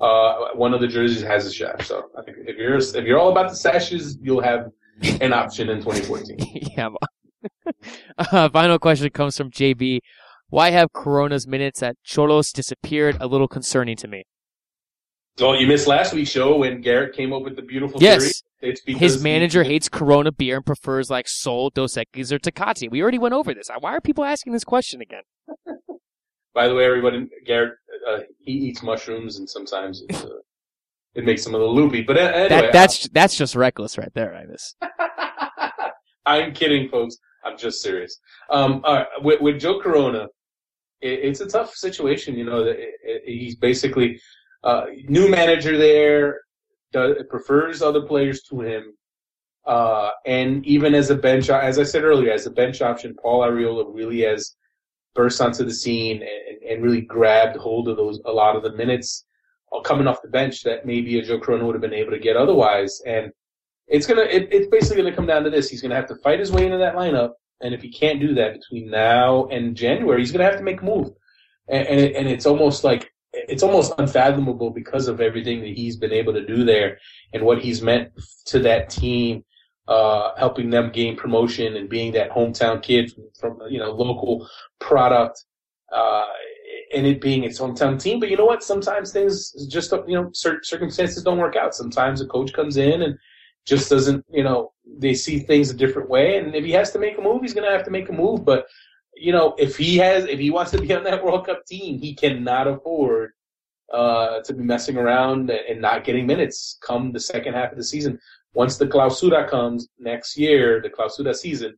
uh, one of the jerseys has a sash. So I think if you're if you're all about the sashes, you'll have an option in 2014. yeah. uh, final question comes from JB. Why have Corona's minutes at Xolos disappeared? A little concerning to me. Well, you missed last week's show when Garrett came up with the beautiful yes. theory. It's His manager he, hates Corona beer and prefers like Sol, Dos Equis, or Tecate. We already went over this. Why are people asking this question again? By the way, everybody, Garrett, uh, he eats mushrooms, and sometimes it, uh, it makes him a little loopy. But uh, anyway, that, that's that's just reckless, right there, Ives. I'm kidding, folks. I'm just serious. Um, all right, with, with Joe Corona, it, it's a tough situation. You know, it, it, he's basically uh, new manager there, does, prefers other players to him. Uh, and even as a bench, as I said earlier, as a bench option, Paul Arriola really has burst onto the scene and, and really grabbed hold of those a lot of the minutes coming off the bench that maybe a Joe Corona would have been able to get otherwise. And it's gonna it, it's basically gonna come down to this. He's gonna have to fight his way into that lineup, and if he can't do that between now and January, he's gonna have to make a move. And and, it, and it's almost like it's almost unfathomable because of everything that he's been able to do there and what he's meant to that team uh, helping them gain promotion and being that hometown kid from, from you know local product, uh, and it being its hometown team. But you know what? Sometimes things just you know circumstances don't work out. Sometimes a coach comes in and just doesn't you know they see things a different way, and if he has to make a move, he's going to have to make a move. But you know if he has if he wants to be on that World Cup team, he cannot afford uh, to be messing around and not getting minutes come the second half of the season once the clausura comes next year, the clausura season,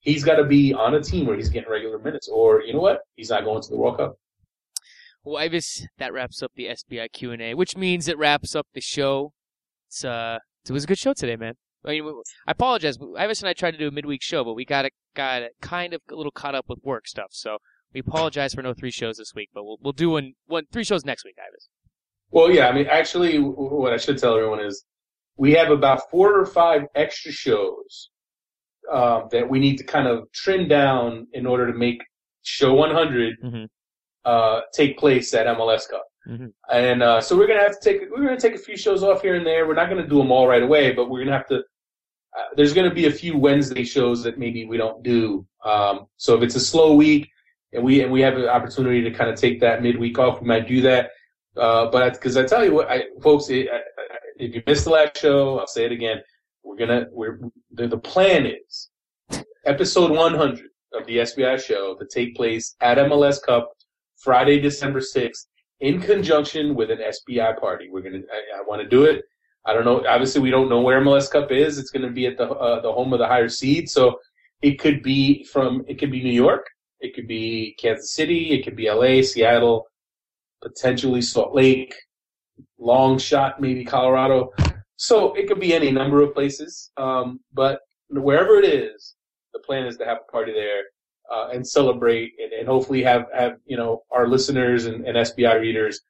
he's got to be on a team where he's getting regular minutes, or you know what, he's not going to the World Cup. Well, Ives, that wraps up the SBI Q and A, which means it wraps up the show. It's uh, it was a good show today, man. I mean, I apologize. Ives and I tried to do a midweek show, but we got it, got it kind of a little caught up with work stuff. So we apologize for no three shows this week, but we'll we'll do one, one three shows next week, Ives. Well, yeah. I mean, actually, what I should tell everyone is we have about four or five extra shows uh, that we need to kind of trim down in order to make show 100 mm-hmm. uh, take place at MLS Cup. Mm-hmm. And uh, so we're gonna have to take we're gonna take a few shows off here and there. We're not gonna do them all right away, but we're gonna have to. Uh, there's gonna be a few Wednesday shows that maybe we don't do. Um, so if it's a slow week and we and we have an opportunity to kind of take that midweek off, we might do that. Uh, but because I tell you what, I, folks, it, if you missed the last show, I'll say it again. We're gonna we're the, the plan is episode 100 of the SBI show to take place at MLS Cup Friday, December 6th, in conjunction with an SBI party. We're gonna I, I want to do it. I don't know. Obviously, we don't know where MLS Cup is. It's going to be at the uh, the home of the higher seed, so it could be from it could be New York, it could be Kansas City, it could be LA, Seattle, potentially Salt Lake, long shot, maybe Colorado. So it could be any number of places. Um, but wherever it is, the plan is to have a party there uh, and celebrate and, and, hopefully have, have, you know, our listeners and, and SBI readers,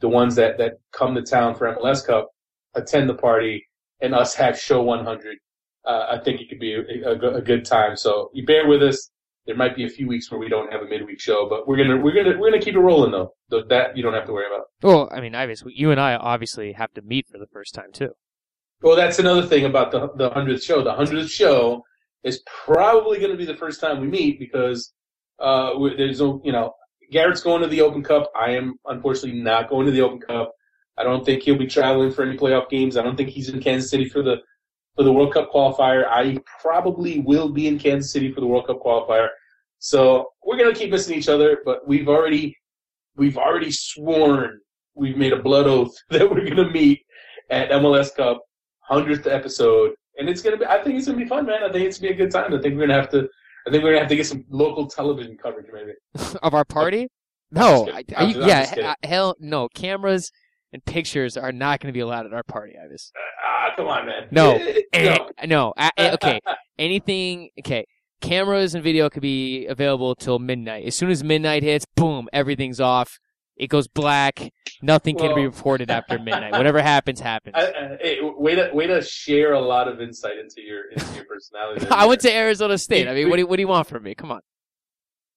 the ones that, that come to town for MLS Cup, attend the party and us have show 100 uh, I think it could be a, a, a, good time. So you bear with us. There might be a few weeks where we don't have a midweek show, but we're gonna we're gonna we're gonna keep it rolling though. That you don't have to worry about. Well, I mean, obviously, you and I obviously have to meet for the first time too. Well, that's another thing about the the hundredth show. The hundredth show is probably going to be the first time we meet because uh, there's no, you know, Garrett's going to the Open Cup. I am unfortunately not going to the Open Cup. I don't think he'll be traveling for any playoff games. I don't think he's in Kansas City for the for the World Cup qualifier. I probably will be in Kansas City for the World Cup qualifier. So we're gonna keep missing each other, but we've already we've already sworn we've made a blood oath that we're gonna meet at MLS Cup hundredth episode, and it's gonna be. I think it's gonna be fun, man. I think it's gonna be a good time. I think we're gonna have to. I think we're gonna have to get some local television coverage, maybe. of our party? No, I, you, yeah, hell no. Cameras and pictures are not going to be allowed at our party, Ives. Ah, uh, come on, man. No, no, no. okay, anything. Okay, cameras and video could be available till midnight. As soon as midnight hits, boom, everything's off. It goes black. Nothing can be reported after midnight. Whatever happens, happens. I, I, hey, way to way to share a lot of insight into your into your personality. I went to Arizona State. I mean, what do, what do you want from me? Come on.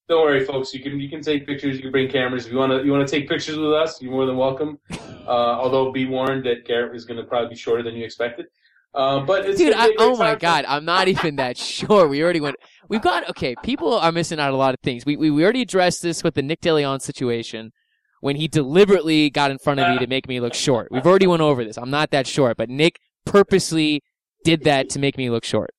Don't worry, folks. You can you can take pictures. You can bring cameras. If you want to you want to take pictures with us, you're more than welcome. Uh, although be warned that Garrett is going to probably be shorter than you expected. Uh, but dude, I, oh my god, I'm not even that sure. We already went. We've got okay. People are missing out a lot of things. We we, we already addressed this with the Nick DeLeon situation when he deliberately got in front of me to make me look short. We've already went over this. I'm not that short, but Nick purposely did that to make me look short.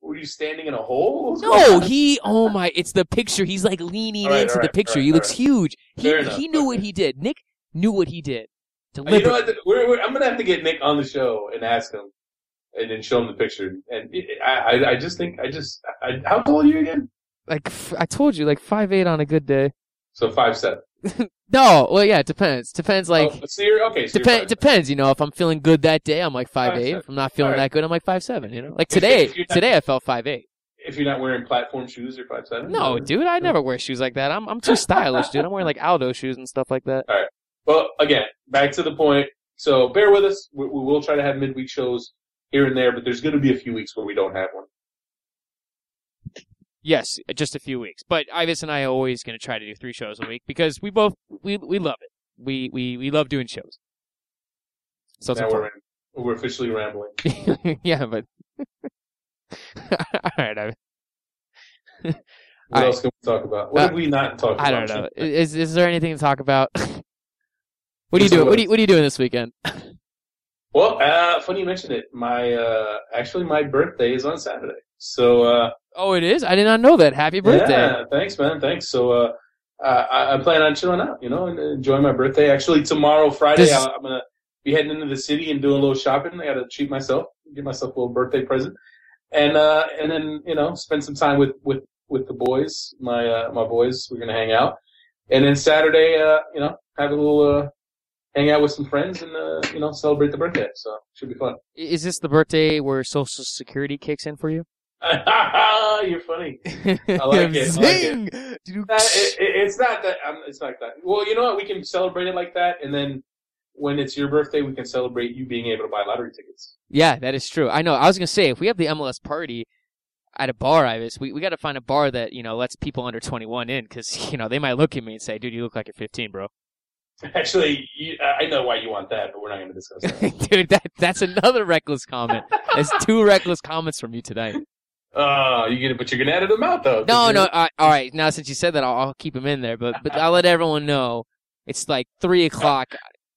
Were you standing in a hole? No, he. Oh my! It's the picture. He's like leaning right, into right, the picture. Right, he looks huge. He enough, he knew okay. what he did. Nick knew what he did. Uh, you know what? We're, we're, I'm gonna have to get Nick on the show and ask him, and then show him the picture. And I, I, I just think, I just, I, how tall are you again? Like I told you, like five eight on a good day. So five seven. No, well, yeah, it depends. Depends, like. Oh, so you're, okay, so dep- depends, you know. If I'm feeling good that day, I'm like five, five eight. If I'm not feeling right. that good, I'm like five seven. You know, like today. Not, today, I felt five eight. If you're not wearing platform shoes, you're five seven. No, dude, I never wear shoes like that. I'm I'm too stylish, dude. I'm wearing like Aldo shoes and stuff like that. All right. Well, again, back to the point. So bear with us. We, we will try to have midweek shows here and there, but there's going to be a few weeks where we don't have one. Yes, just a few weeks. But Ives and I are always going to try to do three shows a week because we both we we love it. We we we love doing shows. So now we're, we're officially rambling. yeah, but all right. I... what all else right. can we talk about? What uh, have we not talked about? I don't know. Is is there anything to talk about? what are you doing? What are you, what are you doing this weekend? Well, uh, funny you mentioned it. My uh, actually, my birthday is on Saturday. So. Uh, oh, it is. I did not know that. Happy birthday! Yeah, thanks, man. Thanks. So. Uh, I, I plan on chilling out, you know, and enjoying my birthday. Actually, tomorrow, Friday, this... I'm gonna be heading into the city and doing a little shopping. I got to treat myself, give myself a little birthday present, and uh, and then you know, spend some time with with with the boys, my uh, my boys. We're gonna hang out, and then Saturday, uh, you know, have a little uh, hang out with some friends and uh, you know celebrate the birthday. So should be fun. Is this the birthday where Social Security kicks in for you? You're funny. I like it. Zing! I like it. it, it. It's not that. Um, it's not that. Well, you know what? We can celebrate it like that, and then when it's your birthday, we can celebrate you being able to buy lottery tickets. Yeah, that is true. I know. I was gonna say if we have the MLS party at a bar, Ives, we we got to find a bar that you know lets people under 21 in because you know they might look at me and say, "Dude, you look like you're 15, bro." Actually, you, I know why you want that, but we're not going to discuss that. Dude, that that's another reckless comment. There's two reckless comments from you tonight. Uh, you get it, but you're gonna edit them out though. No, no. Uh, all right, now since you said that, I'll, I'll keep them in there. But but I'll let everyone know it's like three o'clock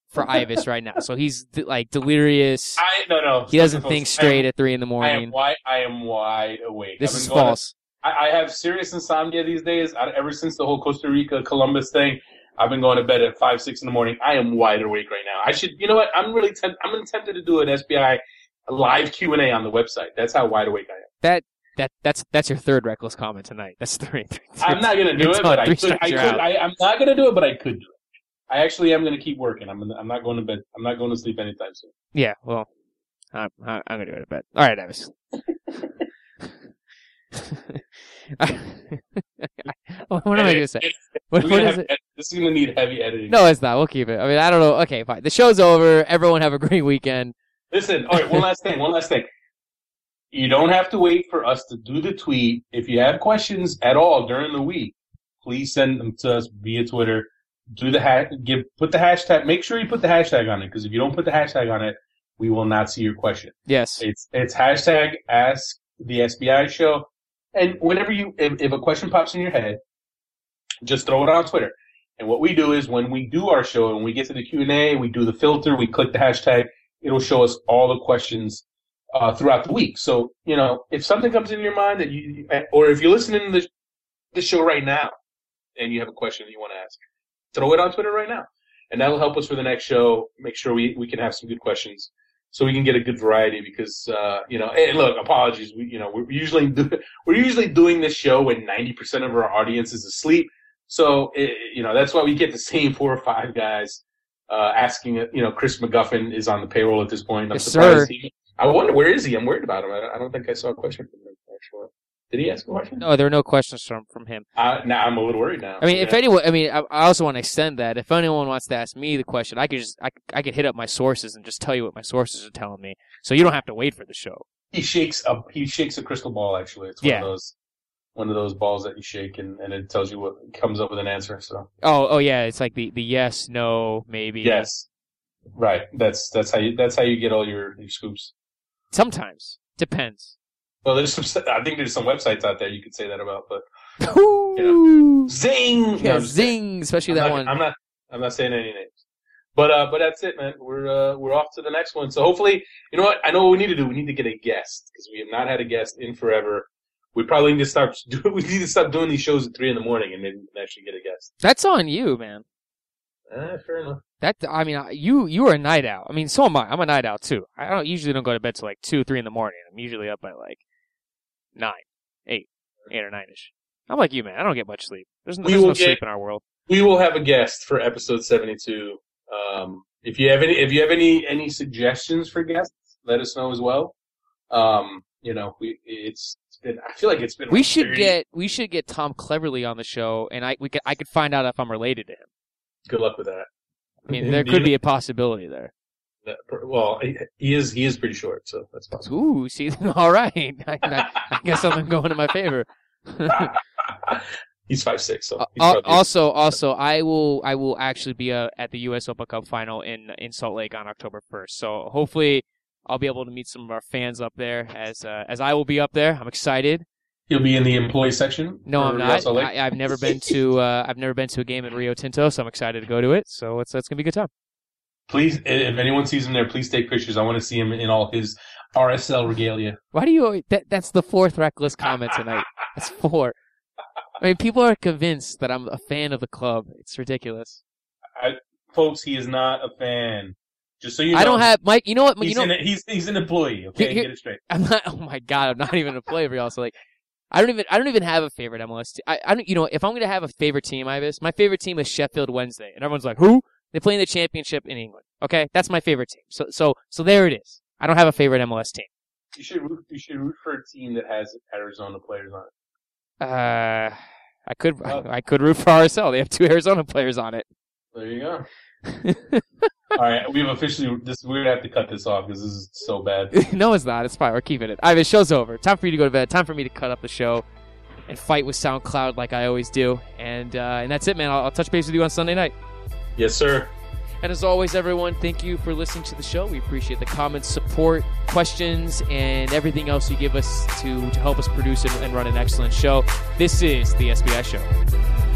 for Ives right now, so he's like delirious. I no no. He doesn't think straight am, at three in the morning. I am wide. I am wide awake. This is false. To, I, I, have serious insomnia these days. I, ever since the whole Costa Rica Columbus thing, I've been going to bed at five six in the morning. I am wide awake right now. I should. You know what? I'm really. Temp- I'm tempted to do an SBI live Q and A on the website. That's how wide awake I am. That that that's that's your third reckless comment tonight. That's three. three, three I'm not gonna do it, but I could. I could I, am not gonna do it, but I could do it. I actually am gonna keep working. I'm gonna, I'm not going to bed. I'm not going to sleep anytime soon. Yeah, well, I'm I'm gonna do it a bit. All right, Ives. what am I gonna say? What, what is it? This is gonna need heavy editing. No, it's not. We'll keep it. I mean, I don't know. Okay, fine. The show's over. Everyone have a great weekend. Listen. All right. One last thing. One last thing. You don't have to wait for us to do the tweet. If you have questions at all during the week, please send them to us via Twitter. Do the hash, give, put the hashtag, make sure you put the hashtag on it, because if you don't put the hashtag on it, we will not see your question. Yes. It's, it's hashtag ask the SBI show. And whenever you, if, if a question pops in your head, just throw it on Twitter. And what we do is when we do our show and we get to the Q&A, we do the filter, we click the hashtag, it'll show us all the questions uh, throughout the week. So, you know, if something comes in your mind that you, or if you're listening to the, the show right now and you have a question that you want to ask, throw it on Twitter right now. And that'll help us for the next show. Make sure we, we can have some good questions so we can get a good variety because, uh, you know, and look, apologies. We, you know, we're usually, do, we're usually doing this show when 90% of our audience is asleep. So, it, you know, that's why we get the same four or five guys, uh, asking, you know, Chris McGuffin is on the payroll at this point. I'm Yes, surprised sir. he- I wonder where is he? I'm worried about him. I, I don't think I saw a question from him. Actually, did he ask a question? No, there are no questions from from him. Uh, now I'm a little worried now. I mean, if Yeah. anyone, I mean, I, I also want to extend that. If anyone wants to ask me the question, I could just, I, could- I could hit up my sources and just tell you what my sources are telling me, so you don't have to wait for the show. he shakes a he shakes a crystal ball. Actually, it's one Yeah. of those one of those balls that you shake and, and it tells you what comes up with an answer. So Oh, oh yeah, it's like the the yes, no, maybe. yes, right. That's that's how you that's how you get all your, your scoops. Sometimes depends. Well, there's some I think there's some websites out there you could say that about, but Ooh. zing, Yeah, kidding. zing, especially I'm that not, one. I'm not I'm not saying any names. But uh, but that's it, man. We're uh, we're off to the next one. So hopefully, you know what? I know what we need to do. We need to get a guest because we have not had a guest in forever. We probably need to start. Do, we need to stop doing these shows at three in the morning, and maybe we can actually get a guest. That's on you, man. Eh, fair enough. That I mean, you you are a night owl. I mean, so am I. I'm a night owl too. I don't usually don't go to bed till like two, three in the morning. I'm usually up by like nine, eight, eight or nine ish. I'm like you, man. I don't get much sleep. There's, We there's no get- sleep in our world. We will have a guest for episode seventy-two. Um, if you have any, if you have any any suggestions for guests, let us know as well. Um, you know, we it's, it's been. I feel like it's been. We like should 30 get we should get Tom Cleverley on the show, and I we could I could find out if I'm related to him. Good luck with that. I mean, there could be a possibility there. Well, he- is he is pretty short, so that's possible. Ooh, see, all right. I, I, I guess something going in my favor. he's five six, so he's Al- probably- also, also, I will, I will actually be uh, at the U.S. Open Cup final in in Salt Lake on October first. So hopefully, I'll be able to meet some of our fans up there, as uh, as I will be up there. I'm excited. He'll be in the employee section. No, I'm not. I, I've never been to, uh, I've never been to a game at Rio Tinto, so I'm excited to go to it. So it's it's gonna be a good time. Please, if anyone sees him there, please take pictures. I want to see him in all his RSL regalia. Why do you? always- That that's the fourth reckless comment tonight. That's four. I mean, people are convinced that I'm a fan of the club. It's ridiculous. Folks, he is not a fan. Just so you know, I don't have Mike. You know what? He's, You know, an, he's he's an employee. Okay, Here- here- get it straight. I'm not. Oh my god, I'm not even a player for y'all. So like, I don't even. I don't even have a favorite MLS. Te- I, I don't. You know, if I'm gonna have a favorite team, Ives, my favorite team is Sheffield Wednesday, and everyone's like, who? They play in the championship in England. Okay, that's my favorite team. So so so there it is. I don't have a favorite MLS team. You should root, you should root for a team that has Arizona players on it. Uh, I could Oh. I could root for RSL. They have two Arizona players on it. There you go. All right, we've officially this. We're gonna have to cut this off because this is so bad. no, it's not. It's fine. We're keeping it. All right, the show's over. Time for you to go to bed. Time for me to cut up the show and fight with SoundCloud like I always do. And uh, and that's it, man. I'll, I'll touch base with you on Sunday night. Yes, sir. And as always, everyone, thank you for listening to the show. We appreciate the comments, support, questions, and everything else you give us to, to help us produce and, and run an excellent show. This is the SBI Show.